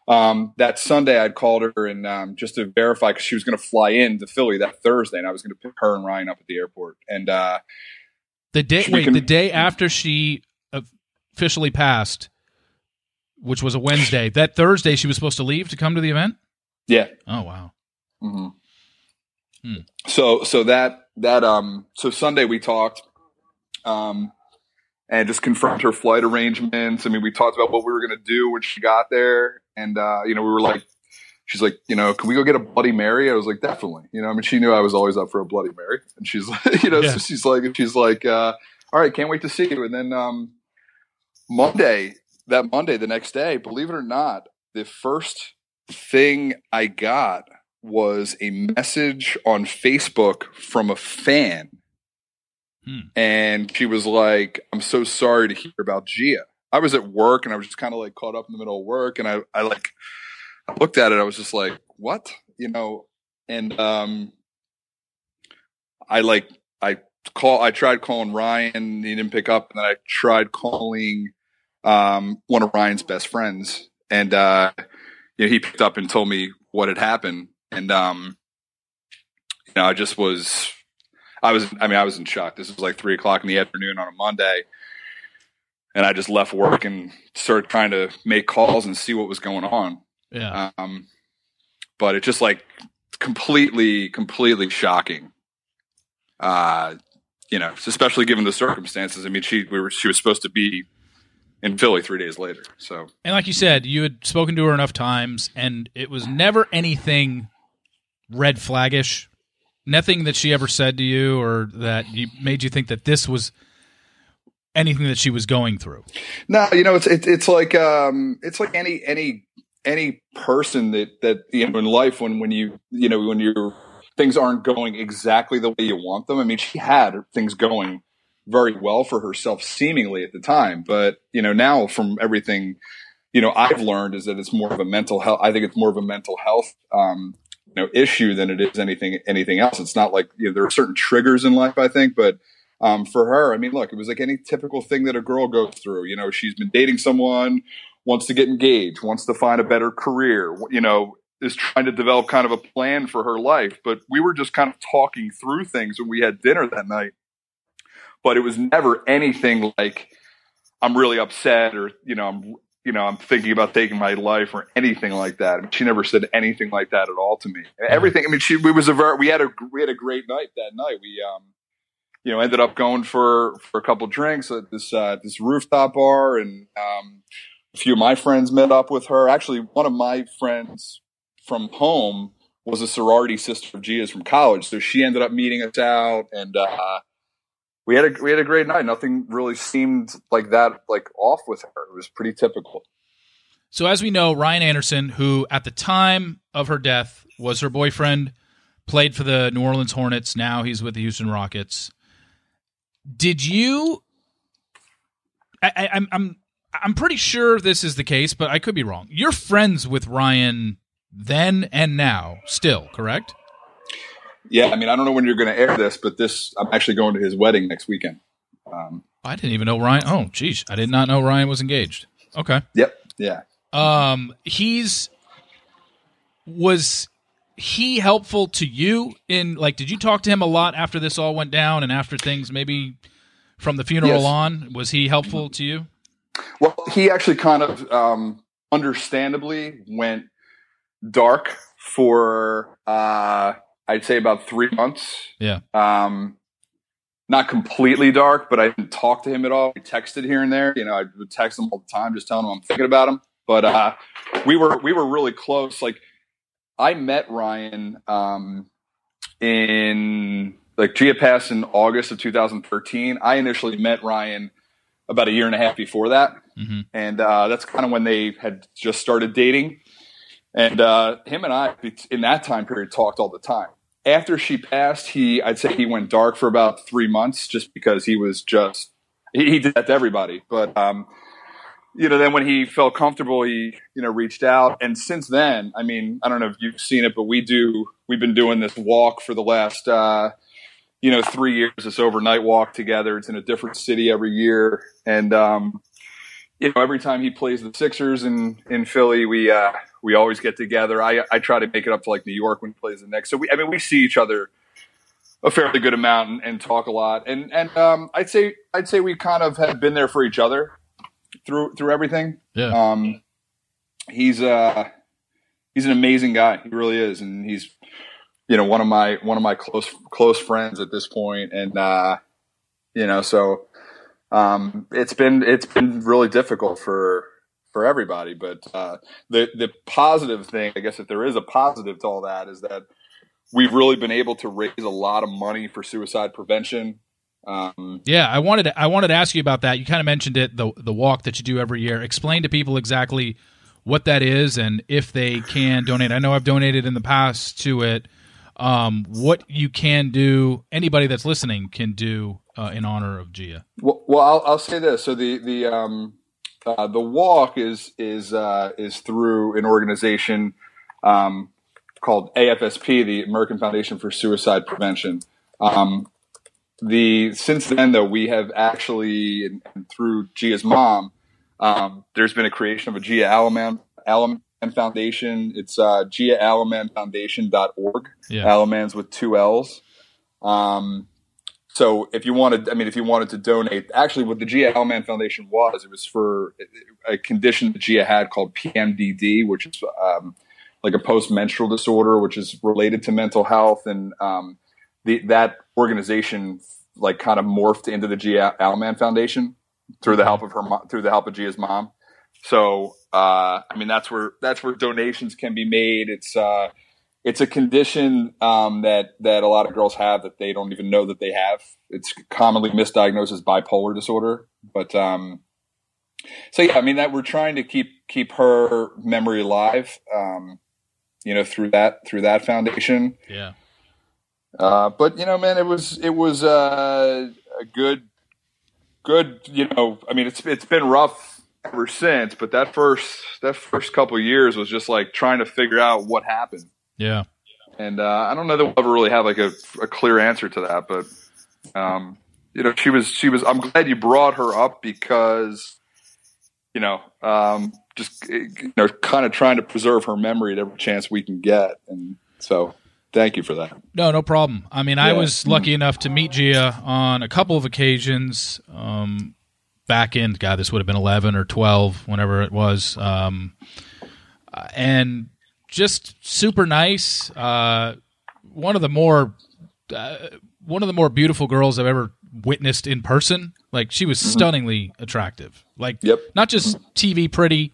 um, that Sunday I'd called her and um, just to verify because she was going to fly in to Philly that Thursday, and I was going to pick her and Ryan up at the airport. And uh, the day wait, can, the day after she officially passed, which was a Wednesday, that Thursday she was supposed to leave to come to the event. Yeah. Oh wow. Mm-hmm. Hmm. So so that that um so Sunday we talked um and just confirmed her flight arrangements. I mean, we talked about what we were going to do when she got there, and uh, you know, we were like, she's like, you know, can we go get a Bloody Mary? I was like, definitely. You know, I mean, she knew I was always up for a Bloody Mary, and she's like, you know, yeah. so she's like, she's like, uh, all right, can't wait to see you. And then um, Monday, that Monday, the next day, believe it or not, the first thing I got was a message on Facebook from a fan. Hmm. And she was like, I'm so sorry to hear about Gia. I was at work and I was just kind of like caught up in the middle of work. And I, I like, I looked at it. I was just like, what? You know, and, um, I like, I call, I tried calling Ryan. He didn't pick up. And then I tried calling, um, one of Ryan's best friends. And, uh, you know, he picked up and told me what had happened and um, you know, I just was, I was, I mean, I was in shock. This was like three o'clock in the afternoon on a Monday, and I just left work and started trying to make calls and see what was going on. Yeah. Um, but it's just like completely, completely shocking. Uh, you know, especially given the circumstances. I mean, she we were she was supposed to be in Philly three days later. So, and like you said, you had spoken to her enough times, and it was never anything red flaggish? Nothing that she ever said to you or that you made you think that this was anything that she was going through. No, you know, it's it, it's like um, it's like any any any person that that you know in life when when you you know when your things aren't going exactly the way you want them. I mean, she had things going very well for herself seemingly at the time, but you know now from everything you know I've learned is that it's more of a mental health. I think it's more of a mental health um, know issue than it is anything anything else. It's not like you know, there are certain triggers in life, I think, but um, for her, I mean, look, it was like any typical thing that a girl goes through. You know, she's been dating someone, wants to get engaged, wants to find a better career. You know, is trying to develop kind of a plan for her life. But we were just kind of talking through things when we had dinner that night. But it was never anything like I'm really upset or you know I'm you know, I'm thinking about taking my life or anything like that. I mean, she never said anything like that at all to me. Everything. I mean, she we was a very we had a we had a great night that night. We um, you know, ended up going for for a couple drinks at this uh, this rooftop bar, and um, a few of my friends met up with her. Actually, one of my friends from home was a sorority sister of Gia's from college, so she ended up meeting us out, and uh, we had a we had a great night. Nothing really seemed like that like off with her. It was pretty typical. So as we know, Ryan Anderson, who at the time of her death was her boyfriend, played for the New Orleans Hornets. Now he's with the Houston Rockets. Did you? I, I, I'm I'm I'm pretty sure this is the case, but I could be wrong. You're friends with Ryan then and now, still, correct? Yeah, I mean, I don't know when you're going to air this, but this I'm actually going to his wedding next weekend. Um, I didn't even know Ryan. Oh, geez, I did not know Ryan was engaged. Okay. Yep. Yeah. Um, he's was he helpful to you in like? Did you talk to him a lot after this all went down and after things maybe from the funeral yes. on? Was he helpful to you? Well, he actually kind of um, understandably went dark for uh, I'd say about three months. Yeah. Um, not completely dark, but I didn't talk to him at all. We texted here and there. You know, I would text him all the time, just telling him I'm thinking about him. But uh, we were we were really close. Like I met Ryan um, in like Gia passed in August of 2013. I initially met Ryan about a year and a half before that, mm-hmm. and uh, that's kind of when they had just started dating. And uh, him and I, in that time period, talked all the time. After she passed, he I'd say he went dark for about three months, just because he was just he, he did that to everybody. But um, you know, then when he felt comfortable, he, you know, reached out. And since then, I mean, I don't know if you've seen it, but we do, we've been doing this walk for the last, uh, you know, three years, this overnight walk together. It's in a different city every year. And, um, you know, every time he plays the Sixers in, in Philly, we, uh, we always get together. I, I try to make it up to like New York when he plays the Knicks. So we, I mean, we see each other a fairly good amount and, and talk a lot. And, and, um, I'd say, I'd say we kind of have been there for each other through through everything. Yeah. Um, he's uh he's an amazing guy. He really is, and he's you know one of my one of my close close friends at this point, and uh, you know so um, it's been it's been really difficult for for everybody. But uh, the the positive thing, I guess, if there is a positive to all that, is that we've really been able to raise a lot of money for suicide prevention. Um, yeah, I wanted to, I wanted to ask you about that. You kind of mentioned it the the walk that you do every year. Explain to people exactly what that is and if they can donate. I know I've donated in the past to it. Um, what you can do, anybody that's listening can do uh, in honor of Gia. Well, well I'll, I'll, say this. So the the um, uh, the walk is is uh, is through an organization um, called AFSP, the American Foundation for Suicide Prevention. Um, the since then though we have actually and, and through Gia's mom, um, there's been a creation of a Gia Allemand Allemand Foundation. It's uh, GiaAllemandFoundation.org. Yeah. Allemand's with two L's. Um, so if you wanted, I mean, if you wanted to donate, actually, what the Gia Allemand Foundation was, it was for a condition that Gia had called PMDD, which is um, like a post-menstrual disorder, which is related to mental health, and um, the, that organization like kind of morphed into the Gia Allemand Foundation through the help of her through the help of Gia's mom. So uh, I mean that's where that's where donations can be made. It's uh, it's a condition um, that that a lot of girls have that they don't even know that they have. It's commonly misdiagnosed as bipolar disorder, but um, so yeah, I mean that we're trying to keep keep her memory alive. Um, you know, through that through that foundation. Yeah. Uh, but you know, man, it was it was uh, a good, good. You know, I mean, it's it's been rough ever since. But that first that first couple years was just like trying to figure out what happened. Yeah. And uh, I don't know that we'll ever really have like a, a clear answer to that, but um, you know, she was she was. I'm glad you brought her up because you know, um, just you know, kind of trying to preserve her memory at every chance we can get, and so Thank you for that. No, no problem. I mean, yeah. I was lucky enough to meet Gia on a couple of occasions. Um, back in God, this would have been eleven or twelve, whenever it was, um, and just super nice. Uh, one of the more uh, one of the more beautiful girls I've ever witnessed in person. Like she was mm-hmm. stunningly attractive. Like yep. not just TV pretty,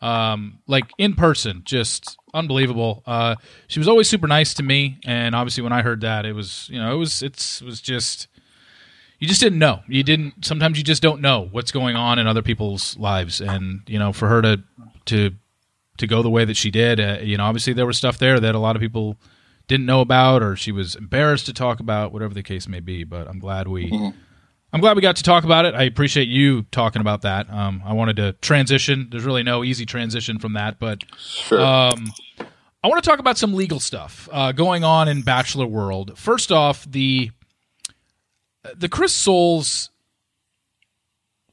um, like in person, just unbelievable. Uh, she was always super nice to me, and obviously when I heard that, it was you know it was it's it was just you just didn't know. You didn't. Sometimes you just don't know what's going on in other people's lives, and you know for her to to to go the way that she did, uh, you know obviously there was stuff there that a lot of people didn't know about, or she was embarrassed to talk about, whatever the case may be. But I'm glad we. Mm-hmm I'm glad we got to talk about it. I appreciate you talking about that. Um, I wanted to transition. There's really no easy transition from that, but sure. um, I want to talk about some legal stuff uh, going on in Bachelor World. First off, the the Chris Soules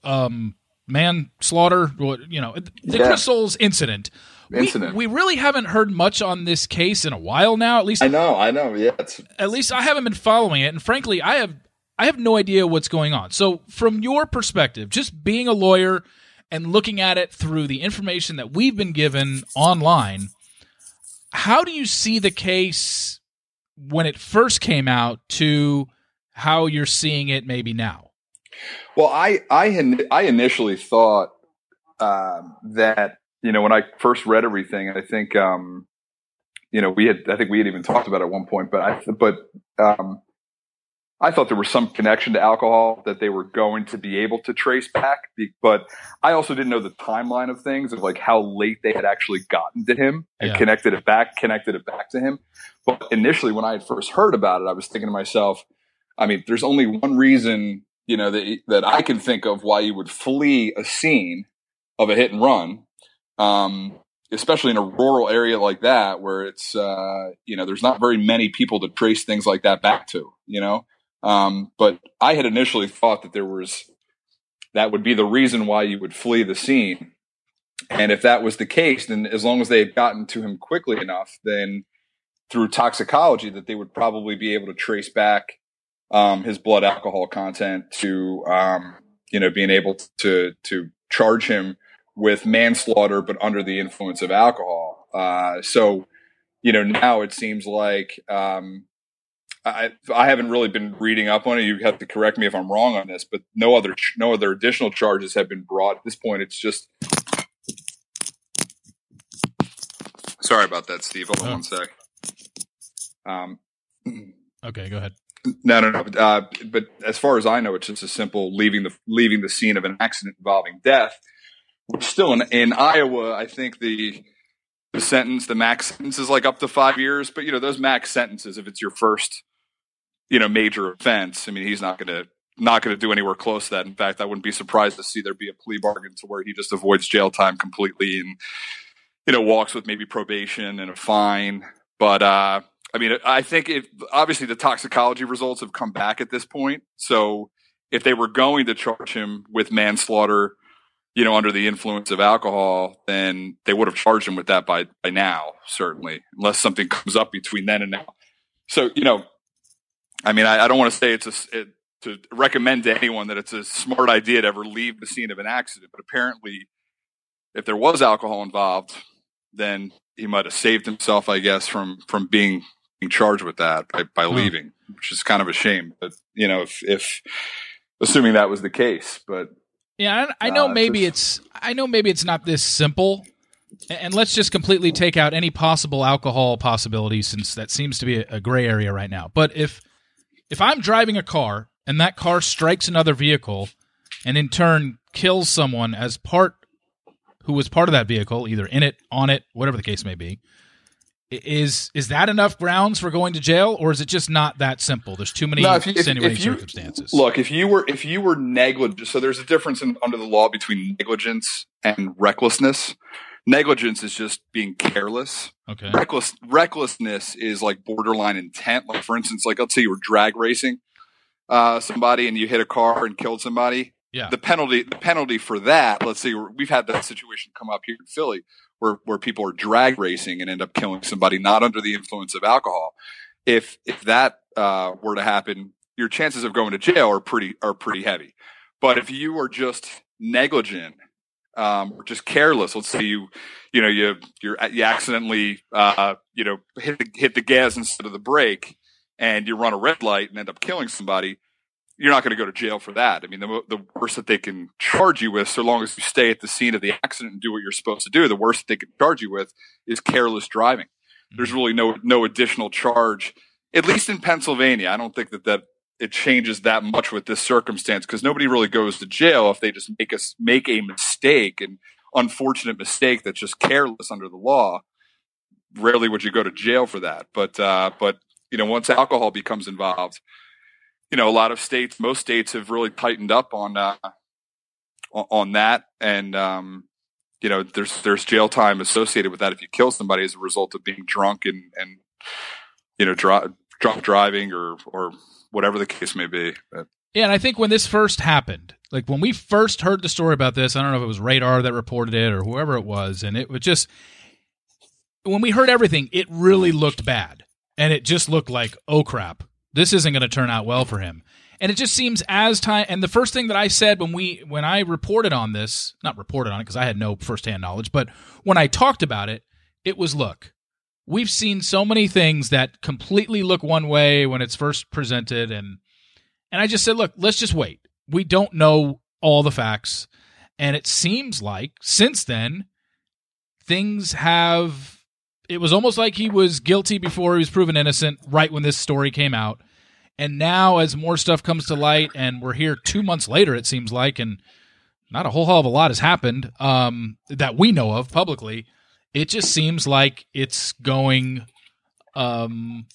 um, manslaughter, you know, the yeah. Chris incident. Incident. We, we, really haven't heard much on this case in a while now. At least I know, I know. Yeah, at least I haven't been following it, and frankly, I have I have no idea what's going on. So, from your perspective, just being a lawyer and looking at it through the information that we've been given online, how do you see the case when it first came out to how you're seeing it maybe now? Well, I I had, I initially thought um, that you know when I first read everything, I think um, you know we had I think we had even talked about it at one point, but I but um, I thought there was some connection to alcohol that they were going to be able to trace back, but I also didn't know the timeline of things of like how late they had actually gotten to him and Yeah. connected it back, connected it back to him. But initially, when I had first heard about it, I was thinking to myself, I mean, there's only one reason, you know, that that I can think of why you would flee a scene of a hit and run, um, especially in a rural area like that where it's, uh, you know, there's not very many people to trace things like that back to, you know. Um, but I had initially thought that there was that would be the reason why you would flee the scene. And if that was the case, then as long as they had gotten to him quickly enough, then through toxicology, that they would probably be able to trace back um, his blood alcohol content to, um, you know, being able to to charge him with manslaughter, but under the influence of alcohol. Uh, so, you know, now it seems like um, I I haven't really been reading up on it. You have to correct me if I'm wrong on this, but no other no other additional charges have been brought at this point. It's just. Sorry about that, Steve. Hold on Oh. one sec. Um, Okay, go ahead. No, no, no. But, uh, but as far as I know, it's just a simple leaving the leaving the scene of an accident involving death. Which still in, in Iowa, I think the the sentence, the max sentence is like up to five years. But you know, those max sentences, if it's your first, you know, major offense, I mean, he's not going to not going to do anywhere close to that. In fact, I wouldn't be surprised to see there be a plea bargain to where he just avoids jail time completely and you know walks with maybe probation and a fine. But uh, I mean, I think obviously the toxicology results have come back at this point. So if they were going to charge him with manslaughter, you know, under the influence of alcohol, then they would have charged him with that by by now, certainly, unless something comes up between then and now. So you know, I mean, I, I don't want to say it's a it, to recommend to anyone that it's a smart idea to ever leave the scene of an accident, but apparently, if there was alcohol involved, then he might have saved himself, I guess, from from being charged with that by, by leaving, which is kind of a shame. But you know, if if assuming that was the case, but Yeah, I, I know Uh, maybe just- it's I know maybe it's not this simple. And let's just completely take out any possible alcohol possibility since that seems to be a, a gray area right now. But if if I'm driving a car and that car strikes another vehicle and in turn kills someone as part who was part of that vehicle, either in it, on it, whatever the case may be, is is that enough grounds for going to jail or is it just not that simple? There's too many No, if you- extenuating if you- circumstances. Look, if you were if you were negligent, so there's a difference in, under the law between negligence and recklessness. Negligence is just being careless. okay. Reckless recklessness is like borderline intent. Like for instance, like let's say you were drag racing uh, somebody and you hit a car and killed somebody. Yeah. The penalty the penalty for that. Let's say we've had that situation come up here in Philly where where people are drag racing and end up killing somebody not under the influence of alcohol. If if that uh, were to happen, your chances of going to jail are pretty are pretty heavy. But if you are just negligent um, or just careless, let's say you you know you you're you accidentally uh, you know hit the, hit the gas instead of the brake and you run a red light and end up killing somebody, you're not going to go to jail for that. I mean, the, the worst that they can charge you with, so long as you stay at the scene of the accident and do what you're supposed to do, the worst they can charge you with is careless driving. There's really no no additional charge, at least in Pennsylvania. I don't think that that it changes that much with this circumstance because nobody really goes to jail if they just make us make a mistake, and unfortunate mistake that's just careless under the law. Rarely would you go to jail for that, but uh, but you know once alcohol becomes involved, you know a lot of states, most states have really tightened up on uh, on- that, and um, you know there's there's jail time associated with that if you kill somebody as a result of being drunk and and you know dri- drunk driving or or whatever the case may be. But, Yeah, and I think when this first happened, like when we first heard the story about this, I don't know if it was Radar that reported it or whoever it was, and it was just when we heard everything, it really looked bad. And it just looked like, oh crap, this isn't going to turn out well for him. And it just seems as time and the first thing that I said when we when I reported on this, not reported on it because I had no firsthand knowledge, but when I talked about it, it was look, we've seen so many things that completely look one way when it's first presented and and I just said, look, let's just wait. We don't know all the facts. And it seems like since then, things have. It was almost like he was guilty before he was proven innocent, right when this story came out. And now, as more stuff comes to light, and we're here two months later, it seems like, and not a whole hell of a lot has happened um, that we know of publicly. It just seems like it's going um,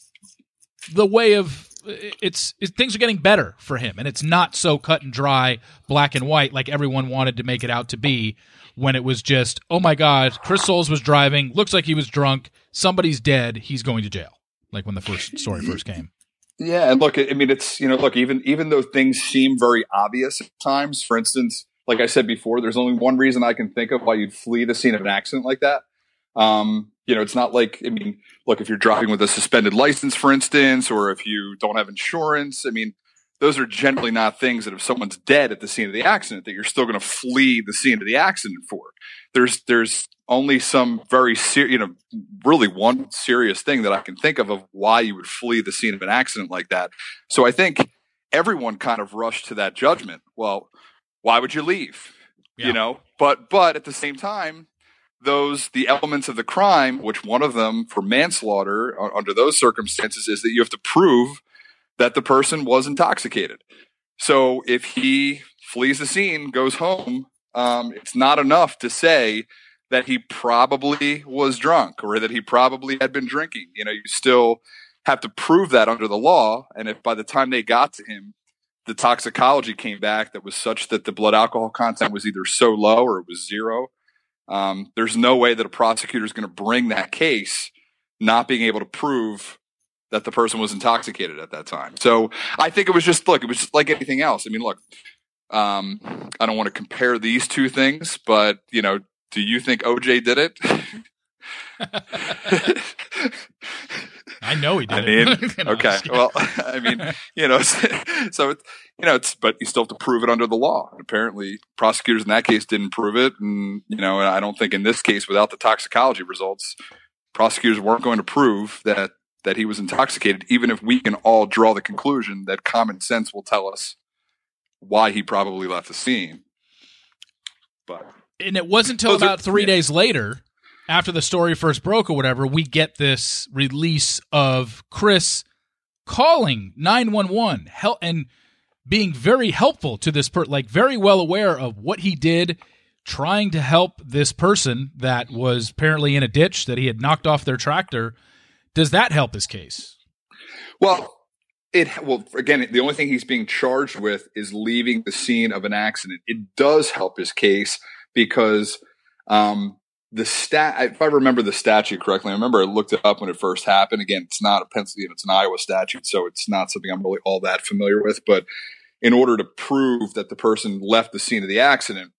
the way of it's it, things are getting better for him, and it's not so cut and dry, black and white like everyone wanted to make it out to be. When it was just, oh my God, Chris Soules was driving, looks like he was drunk, somebody's dead, he's going to jail. Like when the first story first came. Yeah, and look, I mean, it's you know, look, even even though things seem very obvious at times, for instance, like I said before, there's only one reason I can think of why you'd flee the scene of an accident like that. Um, you know, it's not like I mean, look, if you're driving with a suspended license, for instance, or if you don't have insurance, I mean, those are generally not things that if someone's dead at the scene of the accident, that you're still going to flee the scene of the accident for. There's there's only some very serious, you know, really one serious thing that I can think of of why you would flee the scene of an accident like that. So I think everyone kind of rushed to that judgment. Well, why would you leave? Yeah. You know, but but at the same time, those the elements of the crime, which one of them for manslaughter under those circumstances is that you have to prove that the person was intoxicated. So if he flees the scene, goes home, um, it's not enough to say that he probably was drunk or that he probably had been drinking. You know, you still have to prove that under the law. And if by the time they got to him, the toxicology came back that was such that the blood alcohol content was either so low or it was zero, um, there's no way that a prosecutor is going to bring that case not being able to prove that the person was intoxicated at that time. So I think it was just look, it was just like anything else. I mean, look, um, I don't want to compare these two things, but you know, do you think OJ did it? I know he did. I mean, okay. Well, I mean, you know, so it's, you know, it's but you still have to prove it under the law. And apparently, prosecutors in that case didn't prove it, and you know, I don't think in this case, without the toxicology results, prosecutors weren't going to prove that that he was intoxicated, even if we can all draw the conclusion that common sense will tell us why he probably left the scene. But and it wasn't until about three yeah. days later, after the story first broke or whatever, we get this release of Chris calling 911 help and being very helpful to this person, like very well aware of what he did, trying to help this person that was apparently in a ditch that he had knocked off their tractor. Does that help his case? Well, it well again the only thing he's being charged with is leaving the scene of an accident. It does help his case because um, the stat, if I remember the statute correctly, I remember I looked it up when it first happened. Again, it's not a Pennsylvania, it's an Iowa statute, so it's not something I'm really all that familiar with. But in order to prove that the person left the scene of the accident,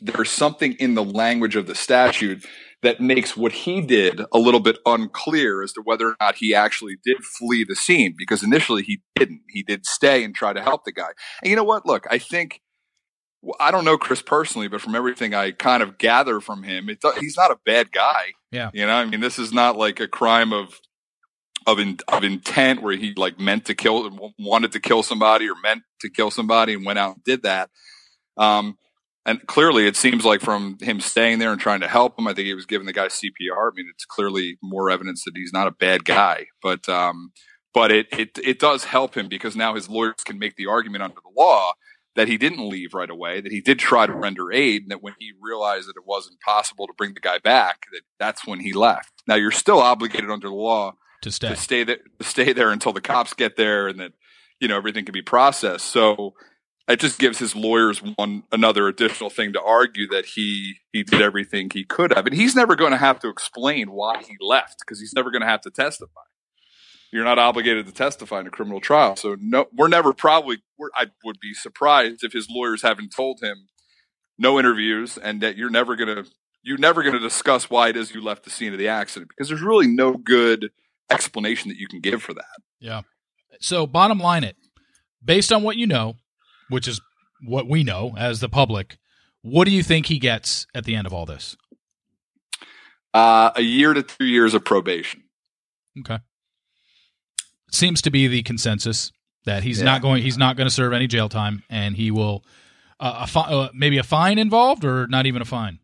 there's something in the language of the statute that makes what he did a little bit unclear as to whether or not he actually did flee the scene because initially he didn't. He did stay and try to help the guy. And you know what? Look, I think I don't know Chris personally, but from everything I kind of gather from him, it, he's not a bad guy. Yeah, you know, I mean, this is not like a crime of of in, of intent where he like meant to kill, wanted to kill somebody, or meant to kill somebody, and went out and did that. Um, and clearly, it seems like from him staying there and trying to help him, I think he was giving the guy CPR. I mean, it's clearly more evidence that he's not a bad guy, but um, but it it it does help him because now his lawyers can make the argument under the law that he didn't leave right away, that he did try to render aid, and that when he realized that it wasn't possible to bring the guy back, that that's when he left. Now you're still obligated under the law to stay to stay there, to stay there until the cops get there, and that you know everything can be processed. So it just gives his lawyers one another additional thing to argue that he he did everything he could have, and he's never going to have to explain why he left because he's never going to have to testify you're not obligated to testify in a criminal trial. So no, we're never probably. We're, I would be surprised if his lawyers haven't told him no interviews and that you're never gonna you're never gonna discuss why it is you left the scene of the accident because there's really no good explanation that you can give for that. Yeah. So bottom line, it based on what you know, which is what we know as the public. What do you think he gets at the end of all this? Uh, a year to two years of probation. Okay seems to be the consensus that he's yeah. not going he's not going to serve any jail time and he will uh, a fi- uh, maybe a fine involved or not even a fine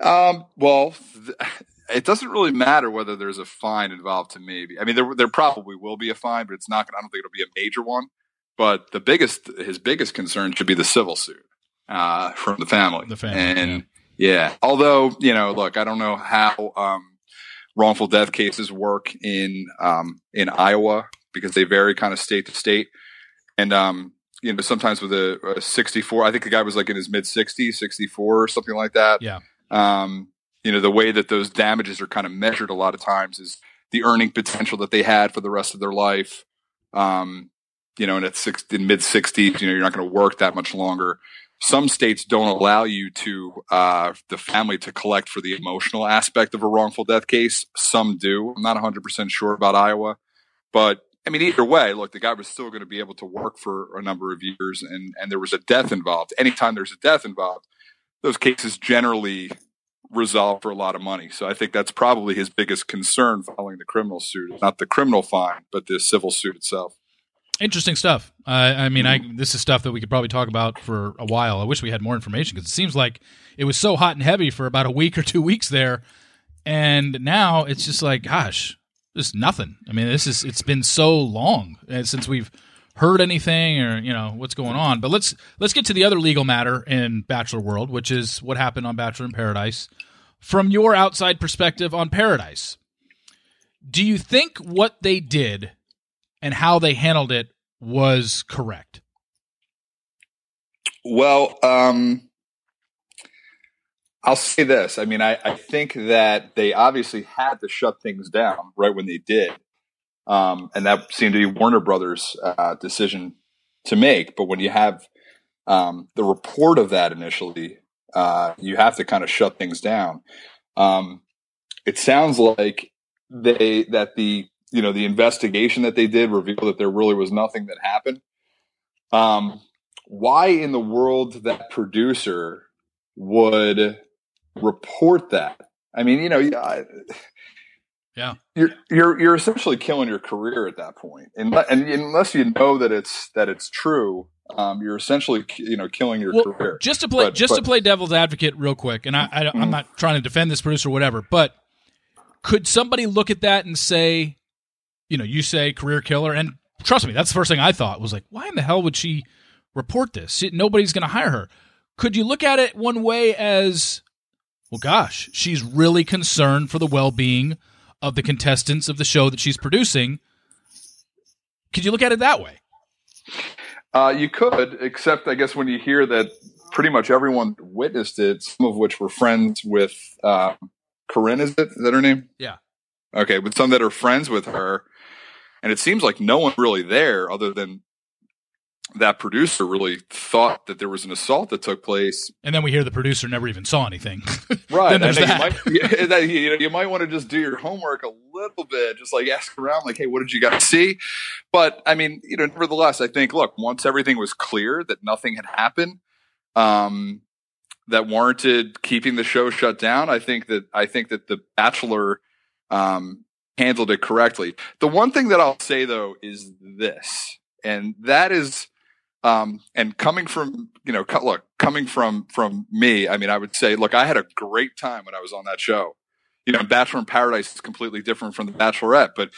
um, well th- it doesn't really matter whether there's a fine involved to me. I mean, there there probably will be a fine, but it's not. I don't think it'll be a major one. But the biggest, his biggest concern should be the civil suit uh, from the family. The family, and yeah. Although you know, look, I don't know how um, wrongful death cases work in um, in Iowa because they vary kind of state to state, and um, you know, sometimes with a, a 64, I think the guy was like in his mid 60s, 64 or something like that. Yeah. Um, you know, the way that those damages are kind of measured a lot of times is the earning potential that they had for the rest of their life. Um, you know, and at six, in mid 60s, you know, you're not going to work that much longer. Some states don't allow you to, uh, the family to collect for the emotional aspect of a wrongful death case. Some do. I'm not 100% sure about Iowa, but I mean, either way, look, the guy was still going to be able to work for a number of years, and and there was a death involved. Anytime there's a death involved, those cases generally resolve for a lot of money. So I think that's probably his biggest concern following the criminal suit, not the criminal fine, but the civil suit itself. Interesting stuff. Uh, I mean, I this is stuff that we could probably talk about for a while. I wish we had more information because it seems like it was so hot and heavy for about a week or two weeks there, and now it's just like, gosh, just nothing. I mean, this is it's been so long uh, since we've heard anything or you know what's going on. But let's let's get to the other legal matter in Bachelor World, which is what happened on Bachelor in Paradise. From your outside perspective on Paradise, do you think what they did and how they handled it was correct? Well, um, I'll say this. I mean, I, I, think that they obviously had to shut things down right when they did. Um, and that seemed to be Warner Brothers' uh, decision to make. But when you have um, the report of that initially, uh, you have to kind of shut things down. Um, it sounds like they that the you know the investigation that they did revealed that there really was nothing that happened. Um, why in the world that producer would report that. I mean, you know, yeah, you're you're you're essentially killing your career at that point, and, and unless you know that it's that it's true, um, you're essentially you know killing your well, career. Just to play, but, just but, to play devil's advocate, real quick, and I, I am mm-hmm. not trying to defend this producer or whatever, but could somebody look at that and say, you know, you say career killer, and trust me, that's the first thing I thought was like, why in the hell would she report this? Nobody's going to hire her. Could you look at it one way as well, gosh, she's really concerned for the well being of the contestants of the show that she's producing. Could you look at it that way? Uh, you could, except I guess when you hear that pretty much everyone witnessed it, some of which were friends with uh, Corinne, is it? Is that her name? Yeah. Okay, but some that are friends with her, and it seems like no one really there other than that producer really thought that there was an assault that took place. And then we hear the producer never even saw anything. right. and that. You, might, that, you, know, you might want to just do your homework a little bit, just like ask around, like, hey, what did you guys see? But I mean, you know, nevertheless, I think, look, once everything was clear that nothing had happened, um, that warranted keeping the show shut down, I think that I think that the Bachelor um, handled it correctly. The one thing that I'll say though is this, and that is um, and coming from, you know, look, coming from from me, I mean, I would say, look, I had a great time when I was on that show. You know, Bachelor in Paradise is completely different from the Bachelorette, but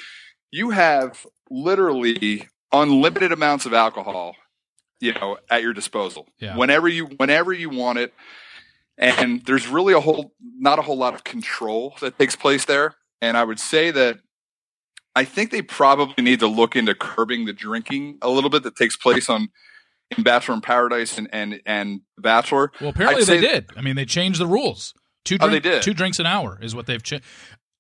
you have literally unlimited amounts of alcohol, you know, at your disposal. Yeah. Whenever you whenever you want it. And there's really a whole not a whole lot of control that takes place there. And I would say that I think they probably need to look into curbing the drinking a little bit that takes place on in Bachelor in Paradise and and and Bachelor. Well, apparently they did. I mean, they changed the rules. Two drink, oh, they did. two drinks an hour is what they've changed.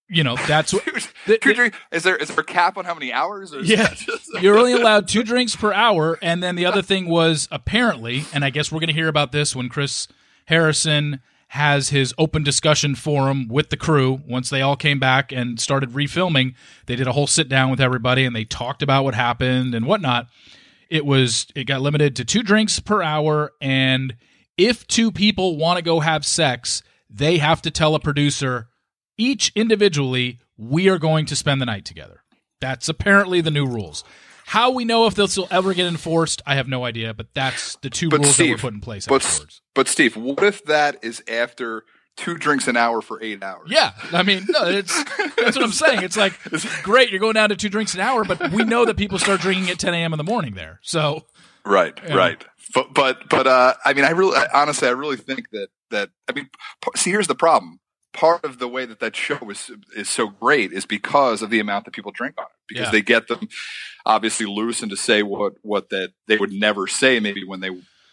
You know, that's what. two, two drink, is there is there a cap on how many hours? yeah, you're only allowed two drinks per hour, and then the other thing was apparently, and I guess we're going to hear about this when Chris Harrison has his open discussion forum with the crew. Once they all came back and started refilming, they did a whole sit down with everybody and they talked about what happened and whatnot. It was it got limited to two drinks per hour. And if two people want to go have sex they have to tell a producer each individually we are going to spend the night together. That's apparently the new rules how we know if this will ever get enforced i have no idea but that's the two but rules Steve, that were put in place but, afterwards. but steve what if that is after two drinks an hour for eight hours. Yeah, I mean, no, it's that's what I'm saying. It's like great, you're going down to two drinks an hour, but we know that people start drinking at 10 a.m. in the morning there. So right, right. But but but uh, I mean, I really I- honestly, I really think that that I mean, p- see, here's the problem. Part of the way that that show is is so great is because of the amount that people drink on it. Because Yeah. they get them obviously loose and to say what what that they would never say maybe when they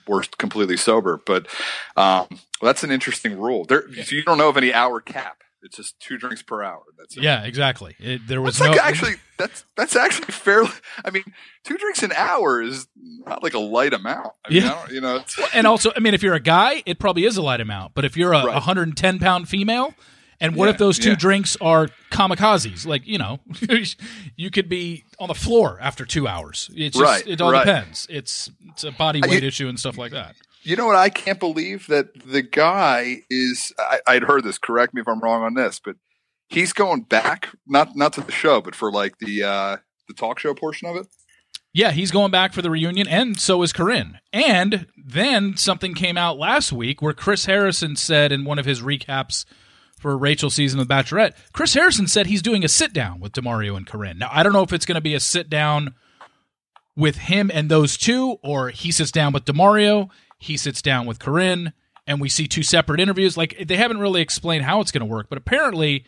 were completely sober. But um, well, that's an interesting rule. There, so you don't know of any hour cap. It's just two drinks per hour. That's it. yeah, exactly. It, there was That's no like actually that's that's actually fairly. I mean, two drinks an hour is not like a light amount. I mean, Yeah. You know, and also, I mean, if you're a guy, it probably is a light amount. But if you're a Right. 110 pound female, and what Yeah, if those two yeah. drinks are kamikazes? Like you know, you could be on the floor after two hours. It's just, Right, it all right. depends. It's it's a body I- weight issue and stuff like that. you know what? I can't believe that the guy is. I, I'd heard this. Correct me if I'm wrong on this, but he's going back not not to the show, but for like the uh the talk show portion of it. Yeah, he's going back for the reunion, and so is Corinne. And then something came out last week where Chris Harrison said in one of his recaps for Rachel's season of The Bachelorette, Chris Harrison said he's doing a sit down with Demario and Corinne. Now, I don't know if it's going to be a sit down with him and those two, or he sits down with Demario, he sits down with Corinne, and we see two separate interviews. Like, they haven't really explained how it's going to work, but apparently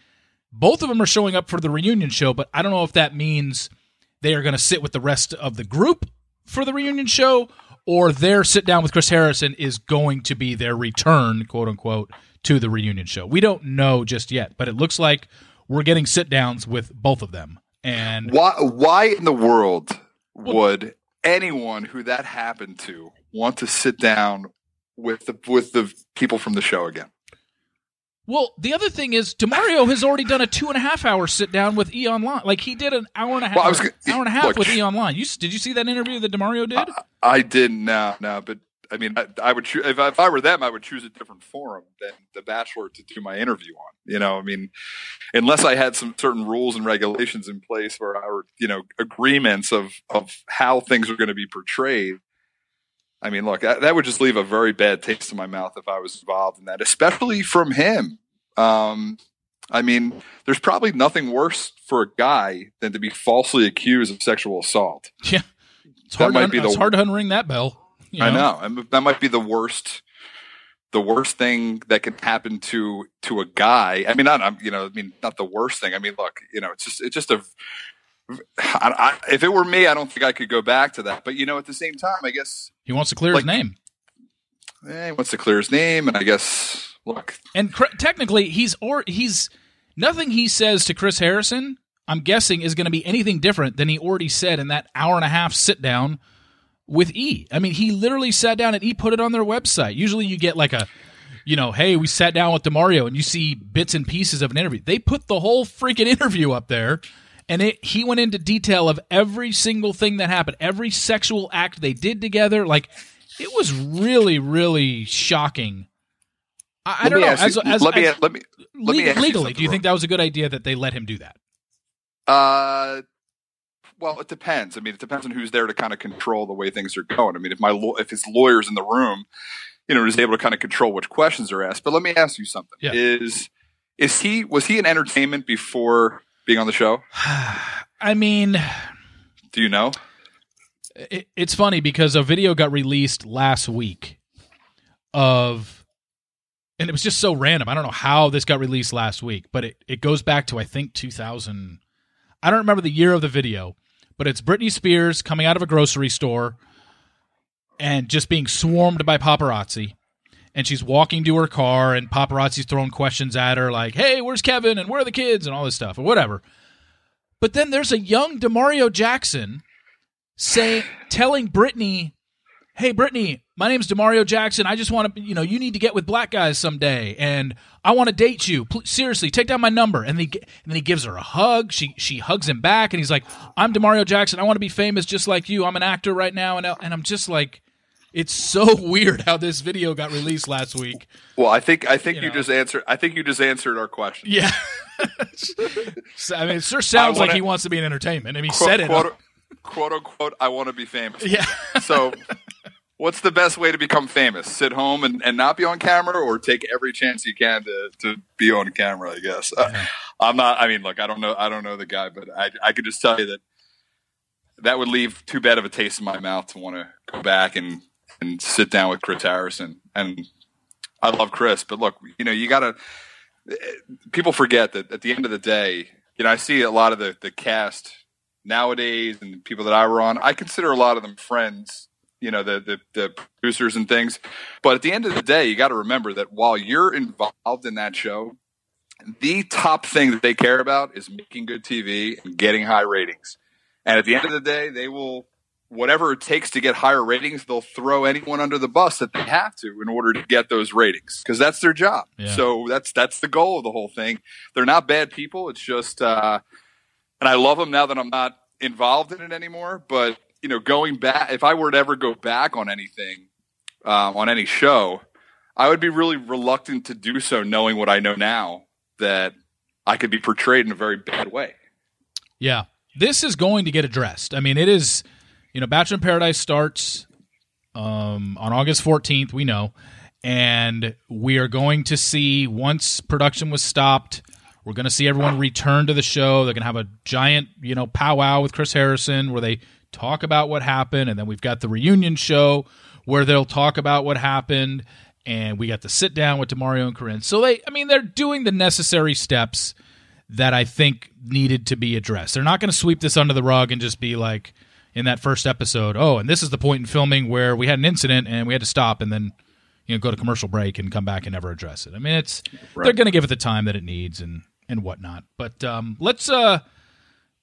both of them are showing up for the reunion show, but I don't know if that means they are going to sit with the rest of the group for the reunion show, or their sit down with Chris Harrison is going to be their return, quote unquote, to the reunion show. We don't know just yet, but it looks like we're getting sit downs with both of them. And Why? Why in the world would anyone who that happened to want to sit down with the with the people from the show again? well, the other thing is, Demario has already done a two and a half hour sit down with E Online. Like he did an hour and a half, Well, I gonna- hour and a half look- with E Online. You did you see that interview that Demario did? I didn't now, no, but I mean, I, I would choo- if, I, if I were them, I would choose a different forum than The Bachelor to do my interview on. You know, I mean, unless I had some certain rules and regulations in place where our you know, agreements of of how things are going to be portrayed. I mean, look, that, that would just leave a very bad taste in my mouth if I was involved in that, especially from him. Um, I mean, there's probably nothing worse for a guy than to be falsely accused of sexual assault. yeah, it's that hard. might to, be un- it's hard to unring that bell. you I know. I mean, that might be the worst, the worst thing that can happen to to a guy. I mean, not I'm- you know, I mean, not the worst thing. I mean, look, you know, it's just it's just a. I, I, if it were me, I don't think I could go back to that. But you know, at the same time, I guess He wants to clear his name. eh, he wants to clear his name, and I guess look, And cr- technically, he's or he's nothing he says to Chris Harrison. I'm guessing is going to be anything different than he already said in that hour and a half sit down with E. I mean, he literally sat down and E put it on their website. Usually, you get like a, you know, hey, we sat down with Demario, and you see bits and pieces of an interview. They put the whole freaking interview up there, and it, he went into detail of every single thing that happened, every sexual act they did together. Like, it was really, really shocking. I, I don't know. As, you- as, let me as- let me let me legally, do you think that was a good idea that they let him do that? Uh, well, it depends. I mean, it depends on who's there to kind of control the way things are going. I mean, if my if his lawyer's in the room, you know, is able to kind of control which questions are asked. But let me ask you something: Yeah. is is he was he in entertainment before being on the show? I mean, Do you know? it, it's funny because a video got released last week of, and it was just so random. I don't know how this got released last week, but it, it goes back to, I think, 2000. I don't remember the year of the video, but it's Britney Spears coming out of a grocery store and just being swarmed by paparazzi. And she's walking to her car, and paparazzi's throwing questions at her, like, hey, where's Kevin? And where are the kids? And all this stuff, or whatever. But then there's a young Demario Jackson saying, telling Brittany, "Hey, Brittany, my name's Demario Jackson. I just want to, you know, you need to get with black guys someday, and I want to date you. Seriously, take down my number." And, he, and then he gives her a hug. She she hugs him back, and he's like, "I'm Demario Jackson. I want to be famous just like you. I'm an actor right now." And and I'm just like, it's so weird how this video got released last week. Well, I think I think You you, know. just answered. I think you just answered our question. Yeah. So, I mean, it sure sounds wanna- like he wants to be in entertainment. and he Quote, said it. quote, quote unquote. I want to be famous. Yeah. So, what's the best way to become famous? Sit home and, and not be on camera, or take every chance you can to, to be on camera? I guess uh, I'm not. I mean, look, I don't know. I don't know the guy, but I I could just tell you that that would leave too bad of a taste in my mouth to want to go back and and sit down with Chris Harrison. And I love Chris, but look, you know, you got to. People forget that at the end of the day, you know, I see a lot of the the cast nowadays and people that I were on. I consider a lot of them friends you know the, the, the producers and things. But at the end of the day you got to remember that while you're involved in that show the top thing that they care about is making good tv and getting high ratings. And at the end of the day they will whatever it takes to get higher ratings they'll throw anyone under the bus that they have to in order to get those ratings because that's their job. Yeah. so that's that's the goal of the whole thing. They're not bad people. It's just uh and i love them now that i'm not involved in it anymore but you know, going back, if I were to ever go back on anything, um, on any show, I would be really reluctant to do so, knowing what I know now that I could be portrayed in a very bad way. Yeah, this is going to get addressed. I mean, it is, you know, Bachelor in Paradise starts um, on August 14th, we know, and we are going to see once production was stopped. We're going to see everyone return to the show. They're going to have a giant, you know, powwow with Chris Harrison where they talk about what happened, and then we've got the reunion show where they'll talk about what happened, and we got to sit down with Demario and Corinne. So they, I mean, they're doing the necessary steps that I think needed to be addressed. They're not going to sweep this under the rug and just be like in that first episode, oh, and this is the point in filming where we had an incident and we had to stop and then you know go to commercial break and come back and never address it. I mean, it's right. they're going to give it the time that it needs and and whatnot. But um, let's uh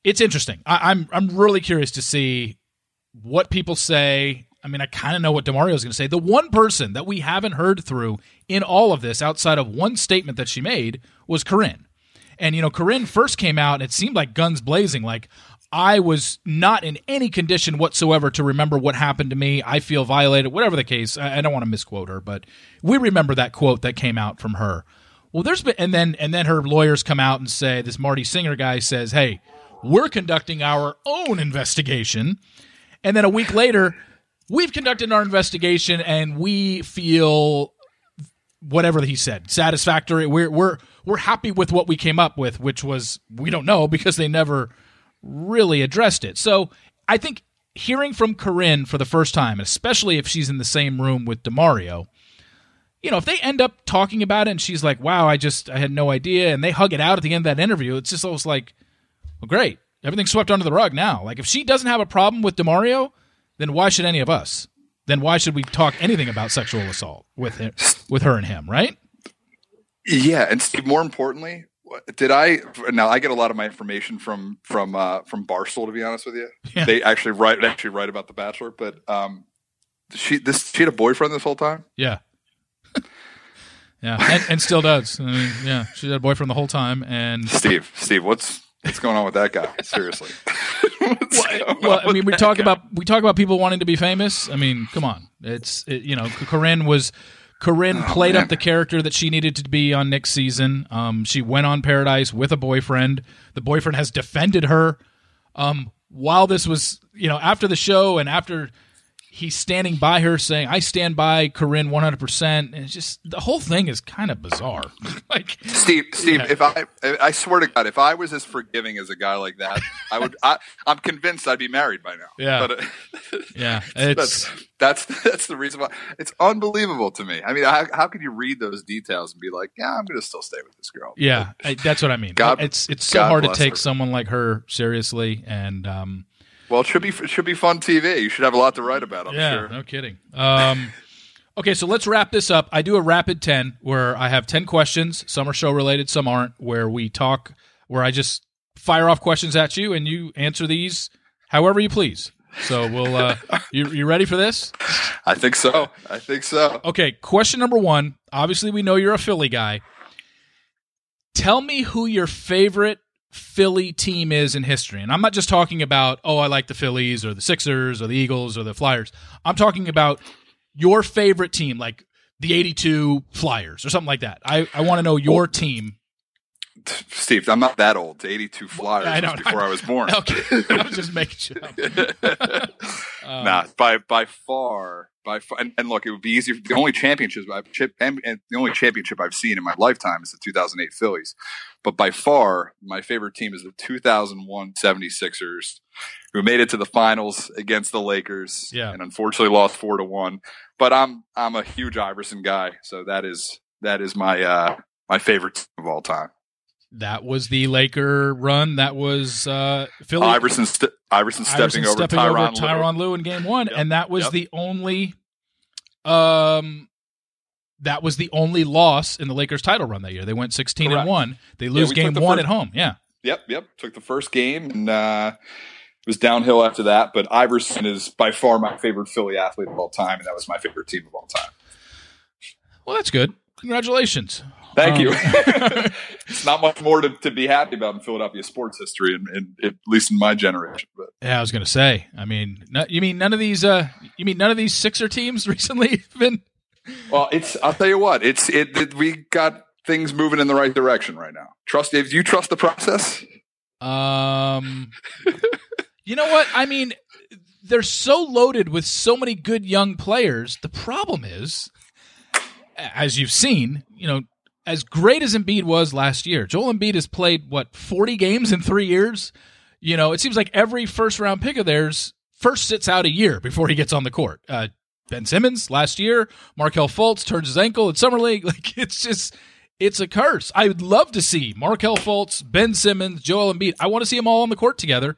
it's interesting. I, am I'm, I'm really curious to see what people say. I mean, I kind of know what Demario is going to say. The one person that we haven't heard through in all of this, outside of one statement that she made, was Corinne. And you know, Corinne first came out, and it seemed like guns blazing. Like I was not in any condition whatsoever to remember what happened to me. I feel violated, whatever the case. I, I don't want to misquote her, but we remember that quote that came out from her. Well, there's been, and then and then her lawyers come out and say this Marty Singer guy says, "Hey, we're conducting our own investigation. And then a week later, we've conducted our investigation and we feel whatever he said satisfactory. We're we're we're happy with what we came up with, which was we don't know because they never really addressed it. So I think hearing from Corinne for the first time, especially if she's in the same room with Demario, you know, if they end up talking about it and she's like, "Wow, I just I had no idea," and they hug it out at the end of that interview, it's just almost like well, great. Everything's swept under the rug now. Like, if she doesn't have a problem with Demario, then why should any of us? Then why should we talk anything about sexual assault with him, with her and him, right? Yeah, and Steve. More importantly, did I? Now I get a lot of my information from from uh, from Barstool. To be honest with you, yeah. they actually write actually write about the Bachelor. But um, she this she had a boyfriend this whole time. Yeah, yeah, and, and still does. I mean, yeah, she had a boyfriend the whole time. And Steve, Steve, what's What's going on with that guy? Seriously. well, well I mean, we talk guy? about we talk about people wanting to be famous. I mean, come on. It's it, you know, Corinne was Corinne oh, played man. up the character that she needed to be on next season. Um, she went on Paradise with a boyfriend. The boyfriend has defended her. Um, while this was, you know, after the show and after he's standing by her saying, I stand by Corinne 100%. And it's just, the whole thing is kind of bizarre. like, Steve, Steve, yeah. if I, I swear to God, if I was as forgiving as a guy like that, I would, I, am convinced I'd be married by now. Yeah. But, uh, yeah. It's, that's, that's, that's the reason why it's unbelievable to me. I mean, how, how could you read those details and be like, yeah, I'm going to still stay with this girl? Yeah. I, that's what I mean. God, it's, it's so God hard to take her. someone like her seriously. And, um, well, it should be it should be fun TV. You should have a lot to write about. I'm yeah, sure. no kidding. Um, okay, so let's wrap this up. I do a rapid ten where I have ten questions. Some are show related, some aren't. Where we talk, where I just fire off questions at you, and you answer these however you please. So we'll. Uh, you you ready for this? I think so. I think so. Okay, question number one. Obviously, we know you're a Philly guy. Tell me who your favorite Philly team is in history. And I'm not just talking about, oh, I like the Phillies or the Sixers or the Eagles or the Flyers. I'm talking about your favorite team, like the 82 Flyers or something like that. I, I want to know your team. Steve, I'm not that old. 82 Flyers I know, before I, I was born. Okay. I was just making sure. Um, nah, by by far, by far, and, and look, it would be easier. The only championships I've chip, and, and the only championship I've seen in my lifetime is the 2008 Phillies. But by far, my favorite team is the 2001 76ers, who made it to the finals against the Lakers, Yeah. and unfortunately lost four to one. But I'm I'm a huge Iverson guy, so that is that is my uh my favorite team of all time. That was the Laker run. That was uh, Philly. Iverson, st- Iverson stepping Iverson over stepping over Lue. Tyronn Lue in game one, Yep. and that was Yep. the only, um, that was the only loss in the Lakers title run that year. They went sixteen Correct. and one. They lose we game the one first- at home. Yeah, Yep, yep. Took the first game and uh, it was downhill after that. But Iverson is by far my favorite Philly athlete of all time, and that was my favorite team of all time. well, that's good. Congratulations. Thank Um, you. it's not much more to, to be happy about in Philadelphia sports history, and, and at least in my generation. But Yeah, I was going to say. I mean, you mean none of these? Uh, you mean none of these Sixer teams recently have been? well, it's I'll tell you what, it's it, it we got things moving in the right direction right now. Trust do you trust the process? Um, you know what? I mean, they're so loaded with so many good young players. The problem is, as you've seen, you know, as great as Embiid was last year, Joel Embiid has played what forty games in three years. You know, it seems like every first round pick of theirs first sits out a year before he gets on the court. Uh, ben Simmons last year, Markelle Fultz turns his ankle at summer league. Like it's just it's a curse. I would love to see Markelle Fultz, Ben Simmons, Joel Embiid. I want to see them all on the court together.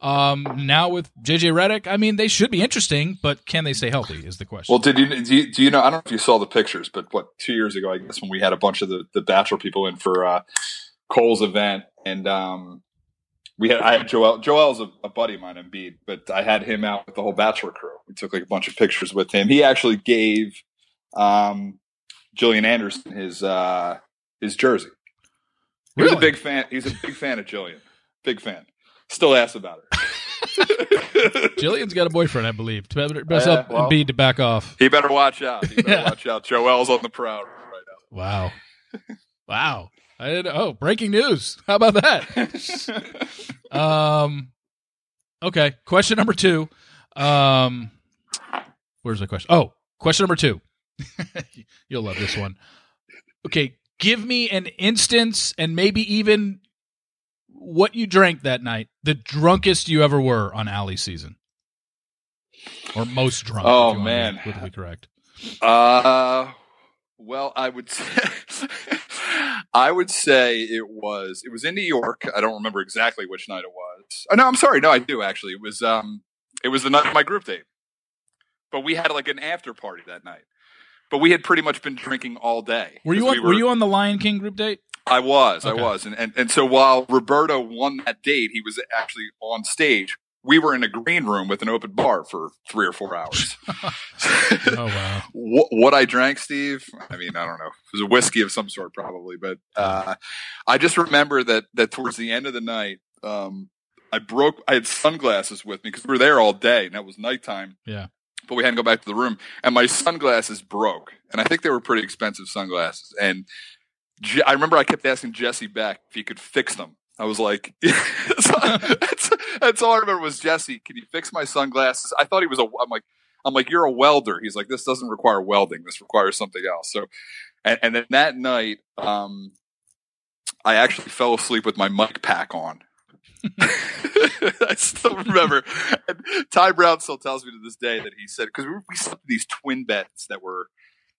Um, now with JJ Redick, I mean, they should be interesting, but can they stay healthy? Is the question. Well, did you do, you do you know? I don't know if you saw the pictures, but what two years ago, I guess when we had a bunch of the the Bachelor people in for uh, Cole's event, and um, we had I had Joel. Joel's a, a buddy of mine, Embiid, but I had him out with the whole Bachelor crew. We took like a bunch of pictures with him. He actually gave um, Jillian Anderson his uh, his jersey. He was a big fan. He's a big fan of Jillian. Big fan. Still asks about her. Jillian's got a boyfriend, I believe. Best Yeah, up well. Embiid to back off. he better watch out. He better Yeah. watch out. Joel's on the prowl right now. Wow, wow. I didn't. Oh, breaking news! How about that? Um, okay. Question number two. Um, where's the question? Oh, question number two. You'll love this one. Okay, give me an instance and maybe even what you drank that night. The drunkest you ever were on Ali season, or most drunk. Oh, if you want to be man. politically correct. Uh, well, I would say, I would say it was it was in New York. I don't remember exactly which night it was. Oh, no, I'm sorry. No, I do actually. It was um, it was the night of my group date. But we had like an after party that night. But we had pretty much been drinking all day. Were you on, we were you on the Lion King group date? I was, Okay. I was, and, and and so while Roberto won that date, he was actually on stage. We were in a green room with an open bar for three or four hours. Oh wow. what, what I drank, Steve. I mean, I don't know. It was a whiskey of some sort, probably. But uh, I just remember that that towards the end of the night, um, I broke. I had sunglasses with me because we were there all day, and it was nighttime. Yeah. But we had to go back to the room, and my sunglasses broke, and I think they were pretty expensive sunglasses. And I remember I kept asking Jesse Beck if he could fix them. I was like, that's, that's all I remember was Jesse. Can you fix my sunglasses? I thought he was a. I'm like, I'm like, you're a welder. He's like, this doesn't require welding. This requires something else. So, and, and then that night, um, I actually fell asleep with my mic pack on. I still remember. And Ty Brown still tells me to this day that he said because we, we slept in these twin beds that were,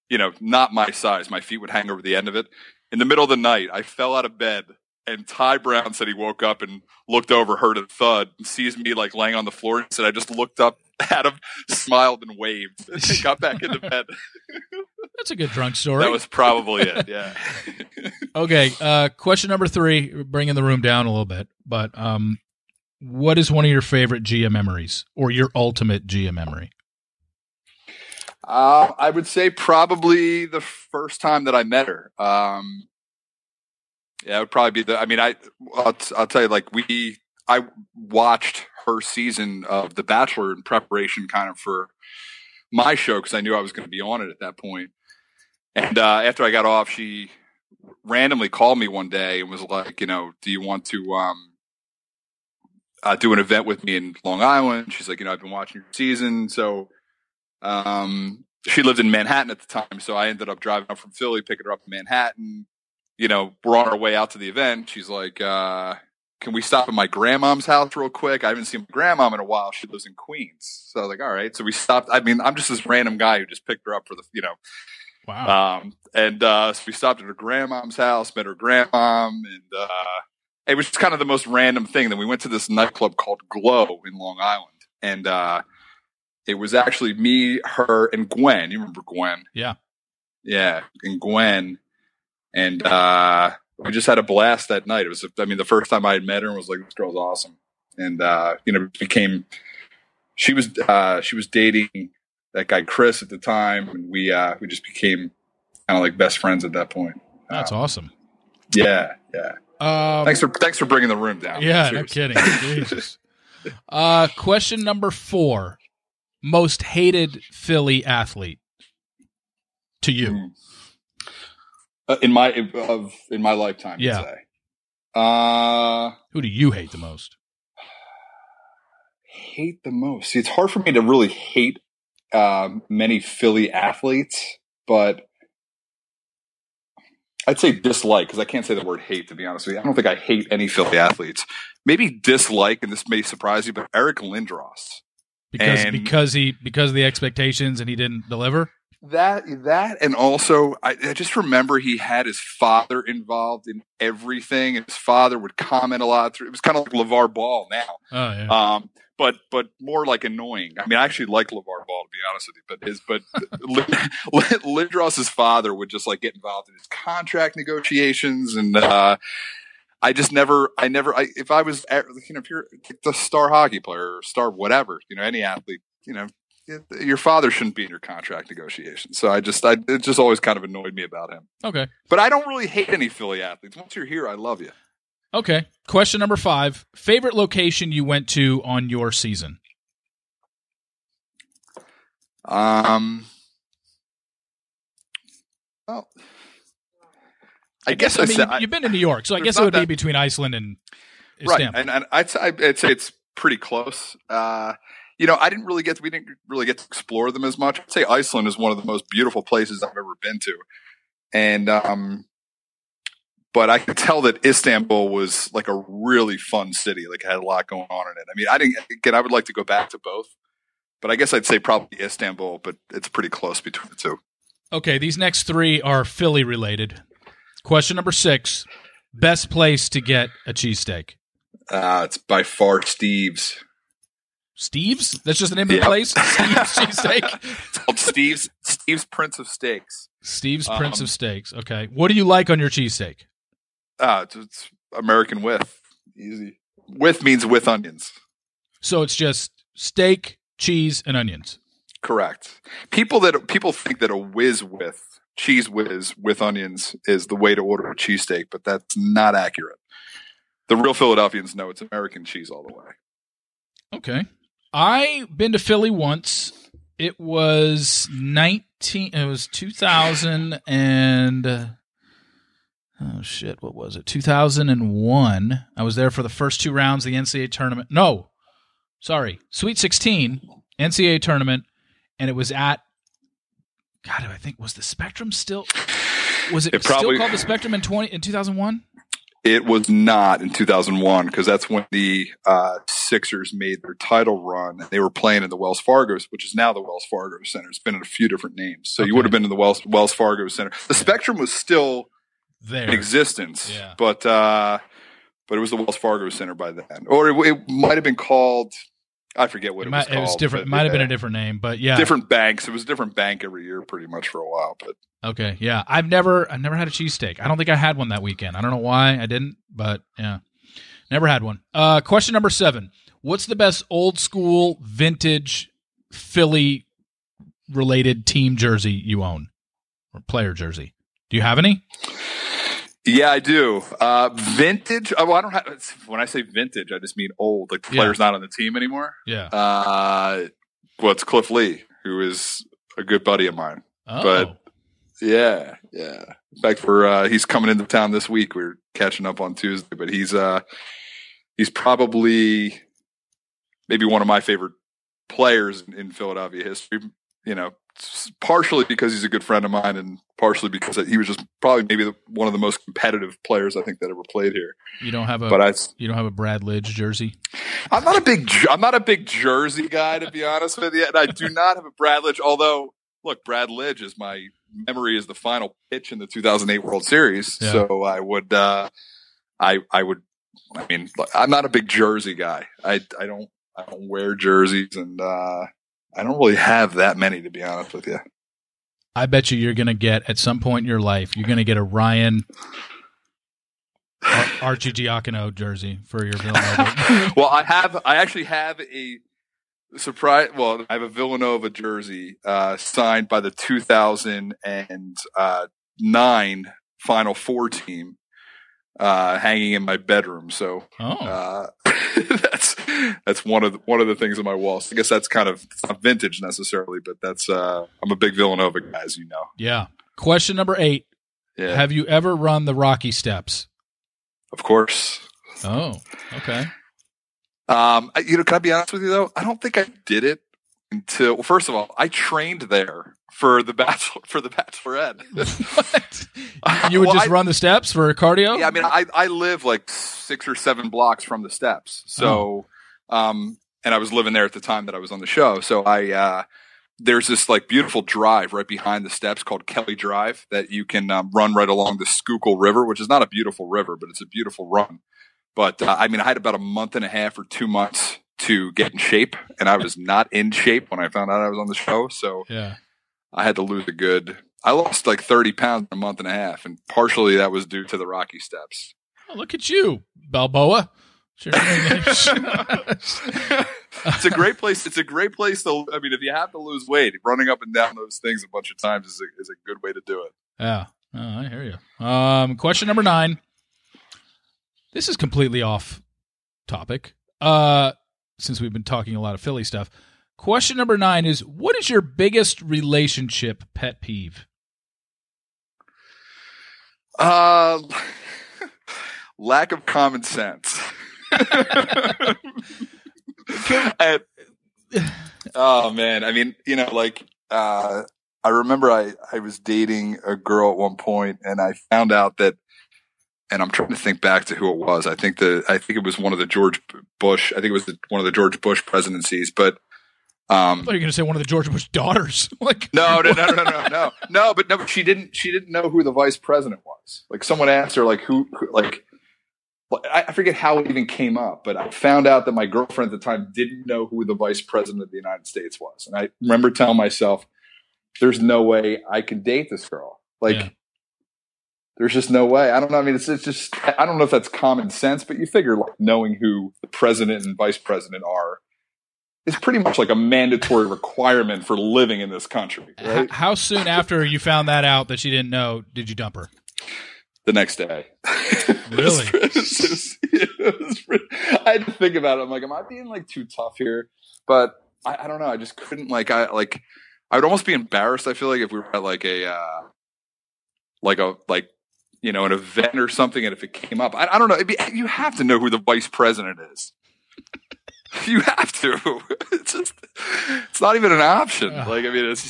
you know, not my size. My feet would hang over the end of it. In the middle of the night, I fell out of bed, and Ty Brown said he woke up and looked over, heard a thud, and sees me like laying on the floor, and said I just looked up at him, smiled, and waved, and got back into bed. That's a good drunk story. That was probably it. Yeah. Okay, uh, question number three, bringing the room down a little bit, but um, what is one of your favorite Gia memories or your ultimate Gia memory? Uh, I would say probably the first time that I met her. Um, yeah, it would probably be the. I mean, I I'll, t- I'll tell you, like we, I watched her season of The Bachelor in preparation, kind of for my show because I knew I was going to be on it at that point. And uh, after I got off, she randomly called me one day and was like, you know, do you want to um, uh, do an event with me in Long Island. She's like, you know, I've been watching your season. So um, she lived in Manhattan at the time. So I ended up driving up from Philly, picking her up in Manhattan. You know, we're on our way out to the event. She's like, uh, can we stop at my grandmom's house real quick? I haven't seen my grandmom in a while. She lives in Queens. So I was like, all right. So we stopped. I mean, I'm just this random guy who just picked her up for the, you know, Wow. um, and uh, so we stopped at her grandmom's house, met her grandmom, and uh, it was just kind of the most random thing. Then we went to this nightclub called Glow in Long Island, and uh, it was actually me, her, and Gwen. You remember Gwen? Yeah. yeah, and Gwen, and uh, we just had a blast that night. It was, I mean, the first time I had met her, and was like, this girl's awesome, and uh, you know, became. She was uh, she was dating that guy Chris at the time, and we uh, we just became kind of like best friends at that point. That's Um, awesome. Yeah, yeah. Um, Thanks for thanks for bringing the room down. Yeah, no Seriously. kidding. Jesus. Uh, question number four: Most hated Philly athlete to you? Mm. Uh, in my of in my lifetime, Yeah. I'd. Uh, Who do you hate the most? hate the most. See, it's hard for me to really hate um, many Philly athletes, but I'd say dislike because I can't say the word hate. To be honest with you, I don't think I hate any Philly athletes. Maybe dislike, and this may surprise you, but Eric Lindros. Because And- because he because of the expectations and he didn't deliver. That that and also I, I just remember he had his father involved in everything. His father would comment a lot through. It was kind of like LaVar Ball now, Oh yeah. um, but but more like annoying. I mean, I actually like LaVar Ball to be honest with you, but his but Lin- Lindros's father would just like get involved in his contract negotiations, and uh, I just never, I never, I, if I was, you know, if you're the star hockey player or star whatever, you know, any athlete, you know, your father shouldn't be in your contract negotiations. So I just, I, it just always kind of annoyed me about him. okay. But I don't really hate any Philly athletes. Once you're here, I love you. Okay. Question number five: Favorite location you went to on your season? Um, well, I, guess, I, I mean you've been to New York, so I guess it would be between Iceland and right, Istanbul. and, and I'd, say, I'd say it's pretty close. Uh, you know, I didn't really get to, we didn't really get to explore them as much. I'd say Iceland is one of the most beautiful places I've ever been to, and um, but I could tell that Istanbul was like a really fun city. Like it had a lot going on in it. I mean, I didn't again. I would like to go back to both, but I guess I'd say probably Istanbul. But it's pretty close between the two. Okay, these next three are Philly related. Question number six: Best place to get a cheesesteak? Uh, it's by far Steve's. Steve's? That's just the name of the place. Steve's cheesesteak. It's called Steve's Steve's Prince of Steaks. Steve's Prince Um, of Steaks. Okay, what do you like on your cheesesteak? It's, it's American with easy. With means with onions. So it's just steak, cheese, and onions. Correct. People that people think that a whiz with cheese whiz with onions is the way to order a cheesesteak, but that's not accurate. The real Philadelphians know it's American cheese all the way. Okay. I been to Philly once. It was 19 it was 2000 and uh, oh shit, what was it? 2001. I was there for the first two rounds of the NCAA tournament. No. Sorry. Sweet 16 NCAA tournament and it was at God, I think was the Spectrum still was it, It probably- still called the Spectrum in 20 in 2001? It was not in 2001 because that's when the uh, Sixers made their title run. They were playing in the Wells Fargo, which is now the Wells Fargo Center. It's been in a few different names. So you would have been in the Wells Wells Fargo Center. The Spectrum was still There. in existence, Yeah. but uh, but it was the Wells Fargo Center by then, or it, it might have been called. I forget what It, it, might, was it was different. It might have been a different name, but yeah. different banks. It was a different bank every year, pretty much for a while. But Okay, yeah. I've never I've never had a cheesesteak. I don't think I had one that weekend. I don't know why I didn't, but yeah. Never had one. Uh question number 7. What's the best old school vintage Philly related team jersey you own? Or player jersey? Do you have any? Yeah, I do. Uh, vintage. Oh, well, I don't have. When I say vintage, I just mean old. Like the Yeah. player's not on the team anymore. Yeah. Uh, well, it's Cliff Lee, who is a good buddy of mine. Oh. but- Yeah, yeah. In fact, we're uh, he's coming into town this week. We're catching up on Tuesday, but he's uh he's probably maybe one of my favorite players in Philadelphia history. You know, partially because he's a good friend of mine, and partially because he was just probably maybe the, one of the most competitive players I think that ever played here. You don't have a, but I, you don't have a Brad Lidge jersey. I'm not a big, I'm not a big jersey guy to be honest with you, and I do not have a Brad Lidge. Although, look, Brad Lidge is my memory is the final pitch in the 2008 World Series, yeah. so I would, uh, I, I would, I mean, I'm not a big jersey guy. I, I don't, I don't wear jerseys, and uh, I don't really have that many to be honest with you. I bet you you're going to get at some point in your life, you're going to get a Ryan Ar- Arcidiacono jersey for your Villanova. well, I have, I actually have a surprise. Well, I have a Villanova jersey uh, signed by the 2009 Final Four team uh, hanging in my bedroom. So oh. uh, that's one of the, one of the things on my wall. So I guess that's kind of not vintage necessarily, but that's uh, I'm a big Villanova guy, as you know. Yeah. Question number eight. Yeah. Have you ever run the Rocky Steps? Of course. Oh, okay. Um, you know, can I be honest with you though? I don't think I did it until well, first of all, I trained there for the bachelor for the bachelorette. what? You would well, just I, run the steps for cardio? Yeah, I mean, I I live like six or seven blocks from the steps, so oh. Um, and I was living there at the time that I was on the show, so I uh, there's this like beautiful drive right behind the steps called Kelly Drive that you can um, run right along the Schuylkill River, which is not a beautiful river, but it's a beautiful run. But uh, I mean, I had about a month and a half or two months to get in shape, and I was not in shape when I found out I was on the show. So yeah, I had to lose a good. I lost like thirty pounds in a month and a half, and partially that was due to the Rocky Steps. Oh, look at you, Balboa. it's a great place. It's a great place to. I mean, if you have to lose weight, running up and down those things a bunch of times is a, is a good way to do it. Yeah, oh, I hear you. Um, question number nine. This is completely off topic. Uh, since we've been talking a lot of Philly stuff. Question number nine is What is your biggest relationship pet peeve? Uh, lack of common sense. And, oh man, I mean, you know, like uh, I remember I I was dating a girl at one point, and I found out that and I'm trying to think back to who it was. I think the I think it was one of the George Bush. I think it was the, one of the George Bush presidencies. But um, I thought you were going to say one of the George Bush daughters. like no, no, no, no, no, no, no. But no, but she didn't. She didn't know who the vice president was. Like someone asked her, like who, who like. I forget how it even came up, but I found out that my girlfriend at the time didn't know who the vice president of the United States was. And I remember telling myself, there's no way I can date this girl. Like, yeah there's just no way. I don't know. I mean, it's, it's just, I don't know if that's common sense, but you figure like knowing who the president and vice president are is pretty much like a mandatory requirement for living in this country. Right? How soon after you found that out that she didn't know did you dump her? The next day. Really? I had to think about it. I'm like, am I being like too tough here? But I, I don't know. I just couldn't like, I like, I would almost be embarrassed. I feel like if we were at like a, uh, like a, like you know, an event or something, and if it came up, I, I don't know. Be, you have to know who the vice president is. you have to. It's just, it's not even an option. Like, I mean, it's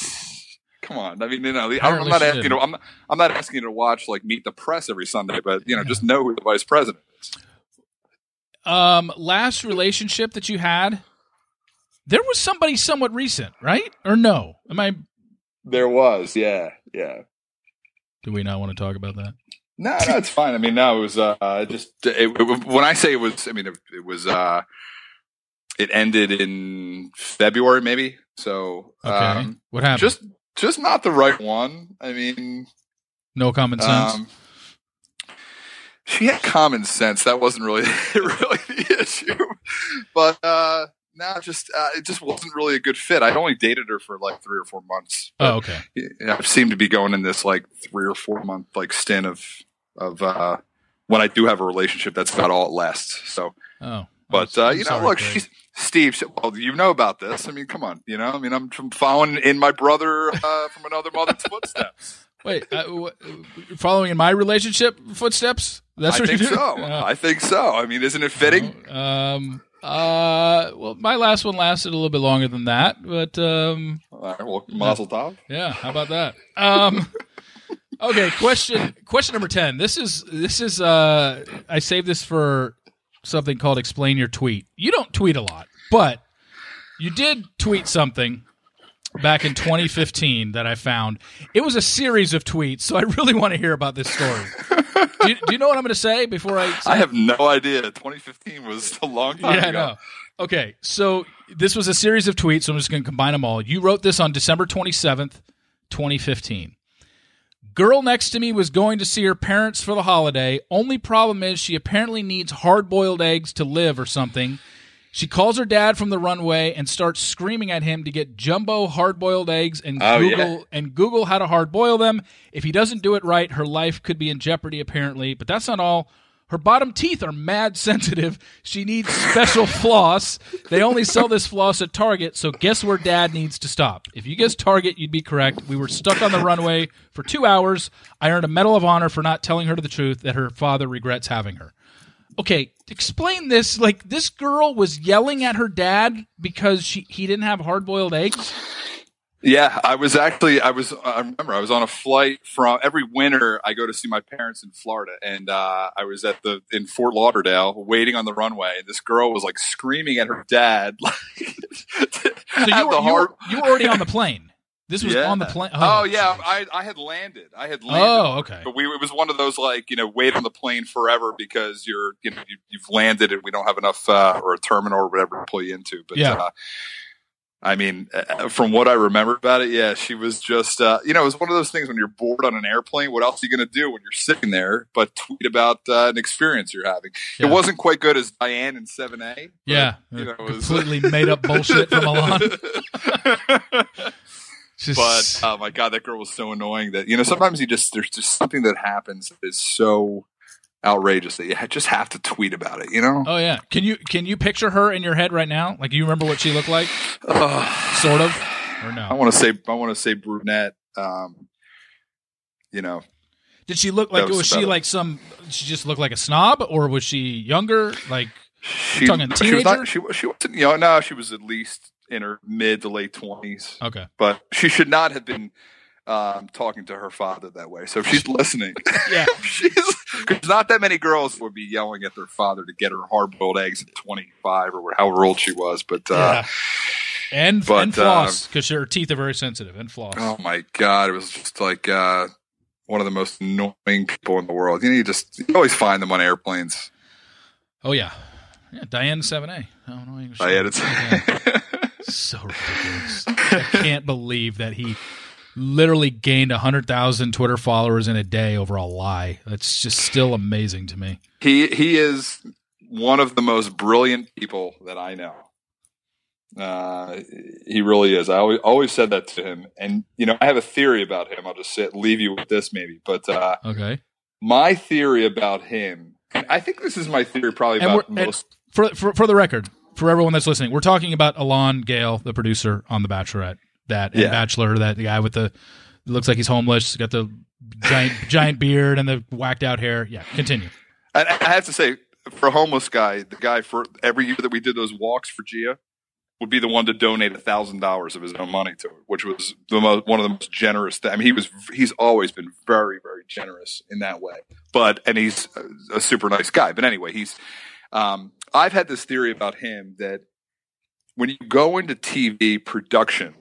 come on. I mean, you know, I'm not asking. You know, I'm not, I'm not asking you to watch like Meet the Press every Sunday, but you know, yeah. just know who the vice president is. Um, last relationship that you had, there was somebody somewhat recent, right? Or no? Am I? There was, yeah, yeah. Do we not want to talk about that? No, no, it's fine. I mean, no, it was uh, just it, it, when I say it was. I mean, it, it, was. uh It ended in February, maybe. So, okay. Um, what happened? Just, just not the right one. I mean, no common sense. Um, she had common sense. That wasn't really really the issue, but uh no, just uh, it just wasn't really a good fit. I'd only dated her for like three or four months. Oh, okay. I seem to be going in this like three or four month like stint of of uh, when I do have a relationship. That's about all it lasts. So, oh, but uh, you know, look, she's, Steve. Well, you know about this. I mean, come on. You know, I mean, I'm, following in my brother uh, from another mother's footsteps. Wait, uh, following in my relationship footsteps? That's I what think you do? so. I think so. I mean, isn't it fitting? um, Uh, well, my last one lasted a little bit longer than that, but um, All right, well, Mazel Tov. yeah, how about that? Um, okay, question question number ten. This is this is uh, I saved this for something called explain your tweet. You don't tweet a lot, but you did tweet something back in 2015 that I found. It was a series of tweets, so I really want to hear about this story. do, you, do you know what I'm going to say before I? Say I have no idea. 2015 was a long time yeah, I ago. know. Okay, so this was a series of tweets. So I'm just going to combine them all. You wrote this on December 27th, 2015. Girl next to me was going to see her parents for the holiday. Only problem is she apparently needs hard boiled eggs to live or something. She calls her dad from the runway and starts screaming at him to get jumbo hard boiled eggs and Oh, yeah. Google and Google how to hard boil them. If he doesn't do it right, her life could be in jeopardy apparently. But that's not all. Her bottom teeth are mad sensitive. She needs special floss. They only sell this floss at Target, so guess where dad needs to stop. If you guess Target, you'd be correct. We were stuck on the runway for two hours. I earned a Medal of Honor for not telling her the truth that her father regrets having her. Okay, explain this. Like this girl was yelling at her dad because she he didn't have hard boiled eggs. Yeah, I was actually I was I remember I was on a flight from every winter I go to see my parents in Florida and uh, I was at the in Fort Lauderdale waiting on the runway and this girl was like screaming at her dad like So you were, you, were, you were already on the plane. This was Yeah. on the plane. Oh, yeah, I I had landed. I had landed. Oh, okay. But we it was one of those like you know wait on the plane forever because you're you know you, you've landed and we don't have enough uh, or a terminal or whatever to pull you into. But Yeah. uh, I mean, uh, from what I remember about it, yeah, she was just uh, you know it was one of those things when you're bored on an airplane. What else are you going to do when you're sitting there but tweet about uh, an experience you're having? Yeah. It wasn't quite good as Diane in Seven A. Yeah, you know, it was- completely made up bullshit from Elan. Just, but oh my god, that girl was so annoying that you know sometimes you just there's just something that happens that is so outrageous that you just have to tweet about it. You know, oh yeah, can you can you picture her in your head right now? Like, you remember what she looked like, Ugh. sort of, or I want to say I want to say brunette. Um, you know, Did she look like was was she like some? She just looked like a snob, or was she younger? Like, she, talking she was not she, she wasn't you know no she was at least in her mid to late twenties, okay, but she should not have been. Um, talking to her father that way. So if she's listening, Yeah. she's because not that many girls would be yelling at their father to get her hard boiled eggs at 25 or however old she was. But uh, yeah, and but, and floss because her teeth are very sensitive and floss. Oh my god, it was just like uh, one of the most annoying people in the world. You know, you just you always find them on airplanes. Oh yeah, yeah. Diane Seven A. Oh no, English. I had it. so ridiculous. I can't believe that he literally gained 100,000 Twitter followers in a day over a lie. That's just still amazing to me. he he is one of the most brilliant people that I know. Uh, he really is. I always always said that to him, and you know, I have a theory about him. I'll just sit, leave you with this, maybe. But uh, Okay. my theory about him, I think this is my theory, probably And about most. For, for, for the record, for everyone that's listening, we're talking about Elan Gale, the producer on The Bachelorette, that and Yeah. Bachelor, that the guy with the looks like he's homeless, got the giant giant beard and the whacked out hair. Yeah, continue. And I have to say, for a homeless guy, the guy for every year that we did those walks for Gia would be the one to donate a thousand dollars of his own money to it, which was the most, one of the most generous. Th- I mean, he was he's always been very very generous in that way. But and he's a, a super nice guy. But anyway, he's. Um, I've had this theory about him that when you go into TV production,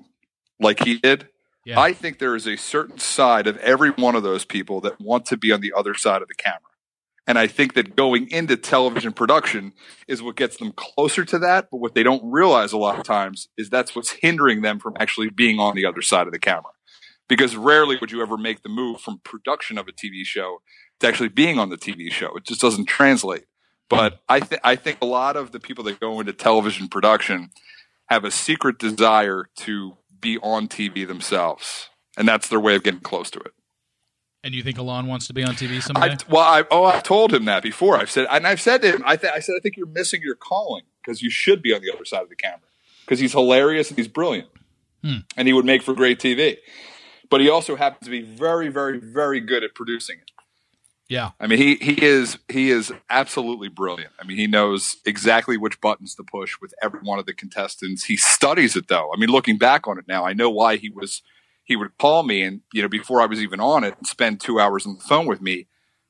like he did, Yeah. I think there is a certain side of every one of those people that want to be on the other side of the camera. And I think that going into television production is what gets them closer to that. But what they don't realize a lot of times is that's what's hindering them from actually being on the other side of the camera. Because rarely would you ever make the move from production of a TV show to actually being on the TV show. It just doesn't translate. But I, th- I think a lot of the people that go into television production have a secret desire to be on TV themselves. And that's their way of getting close to it. and you think Elan wants to be on TV someday? I, well, I, oh, I've told him that before. I've said, and I've said to him, I, th- I said, I think you're missing your calling because you should be on the other side of the camera because he's hilarious and he's brilliant, Hmm. and he would make for great TV. But he also happens to be very, very, very good at producing it. Yeah. I mean, he he is he is absolutely brilliant. I mean, he knows exactly which buttons to push with every one of the contestants. He studies it though. I mean, looking back on it now, I know why he was he would call me and you know before I was even on it and spend 2 hours on the phone with me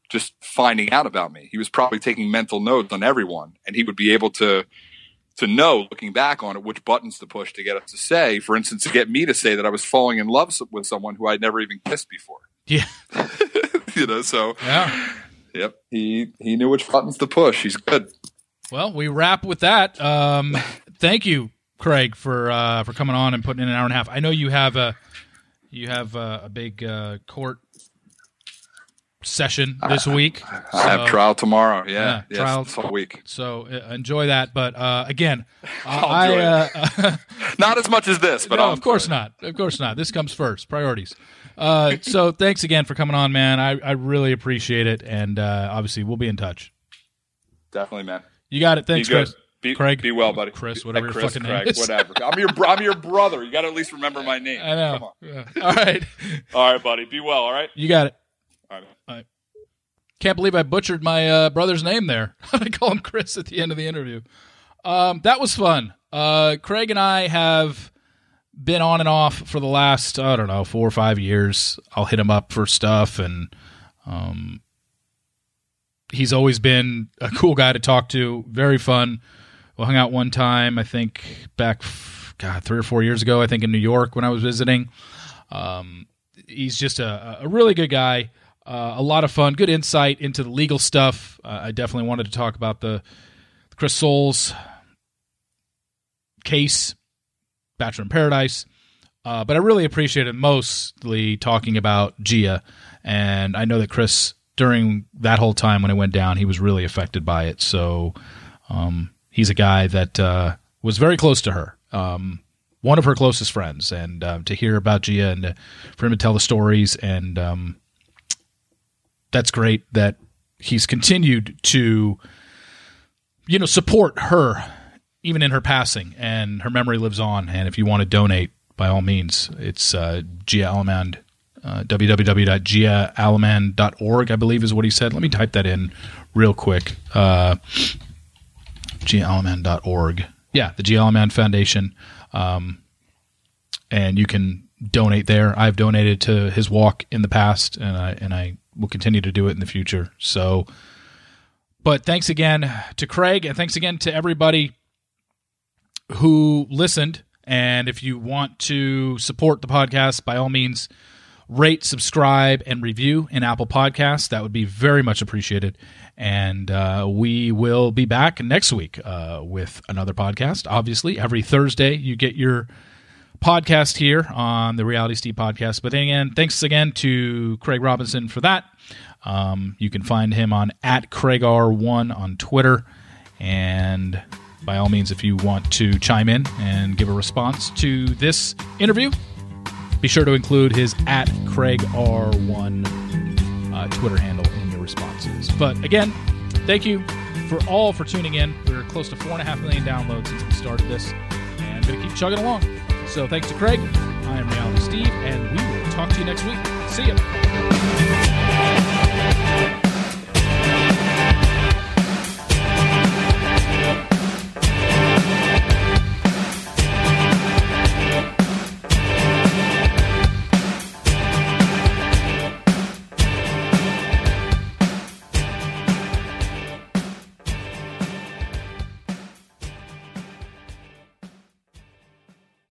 just finding out about me. He was probably taking mental notes on everyone and he would be able to to know looking back on it which buttons to push to get us to say, for instance, to get me to say that I was falling in love with someone who I'd never even kissed before. Yeah. you know, so yeah. Yep. He he knew which buttons to push. He's good. Well, we wrap with that. Um, thank you, Craig, for uh, for coming on and putting in an hour and a half. I know you have a you have a, a big uh, court session this week. I have trial tomorrow. Yeah, Yeah, yes, trial- this whole week. So uh, enjoy that. But uh, again, I'll I uh, Not as much as this, but no, I'll of course enjoy not. Of course not. This comes first. Priorities. Uh, so thanks again for coming on, man. I, I really appreciate it, and uh, obviously we'll be in touch. Definitely, man. You got it. Thanks. Chris. Be, Craig. Be well, buddy. Chris, whatever your Chris, fucking name is. whatever. I'm your I'm your brother. You got to at least remember my name. I know. Come on. Yeah. All right. All right, buddy. Be well. All right. You got it. All right. Can't believe I butchered my uh, brother's name there. I call him Chris at the end of the interview. Um, that was fun. Uh, Craig and I have been on and off for the last I don't know four or five years. I'll hit him up for stuff, and um, he's always been a cool guy to talk to. Very fun. We hung out one time, I think back, God, three or four years ago. I think in New York when I was visiting. Um, he's just a, a really good guy. Uh, a lot of fun, good insight into the legal stuff. Uh, I definitely wanted to talk about the, the Chris Soules case, Bachelor in Paradise. Uh, but I really appreciated mostly talking about Gia. And I know that Chris, during that whole time when it went down, he was really affected by it. So um, he's a guy that uh, was very close to her. Um, one of her closest friends, and um, to hear about Gia and for him to tell the stories, and um, that's great that he's continued to, you know, support her even in her passing, and her memory lives on. And if you want to donate, by all means, it's uh, Gia Allemand, uh, www.giaallemand.org, I believe is what he said. Let me type that in real quick. Uh, giaallemand.org. Yeah, the Gia Allemand Foundation. Um, and you can donate there. I've donated to his walk in the past, and I and I will continue to do it in the future. So, but thanks again to Craig, and thanks again to everybody who listened. And if you want to support the podcast, by all means, rate, subscribe, and review in Apple Podcasts. That would be very much appreciated. And uh, we will be back next week uh, with another podcast. Obviously, every Thursday you get your podcast here on the Reality Steve podcast. But again, thanks again to Craig Robinson for that. Um, you can find him on at CraigR1 on Twitter. And by all means, if you want to chime in and give a response to this interview, be sure to include his at Craig R1 uh, Twitter handle in your responses. But again, thank you for all for tuning in. We're close to four and a half million downloads since we started this, and going to keep chugging along. So thanks to Craig. I am Reality Steve, and we will talk to you next week. See ya.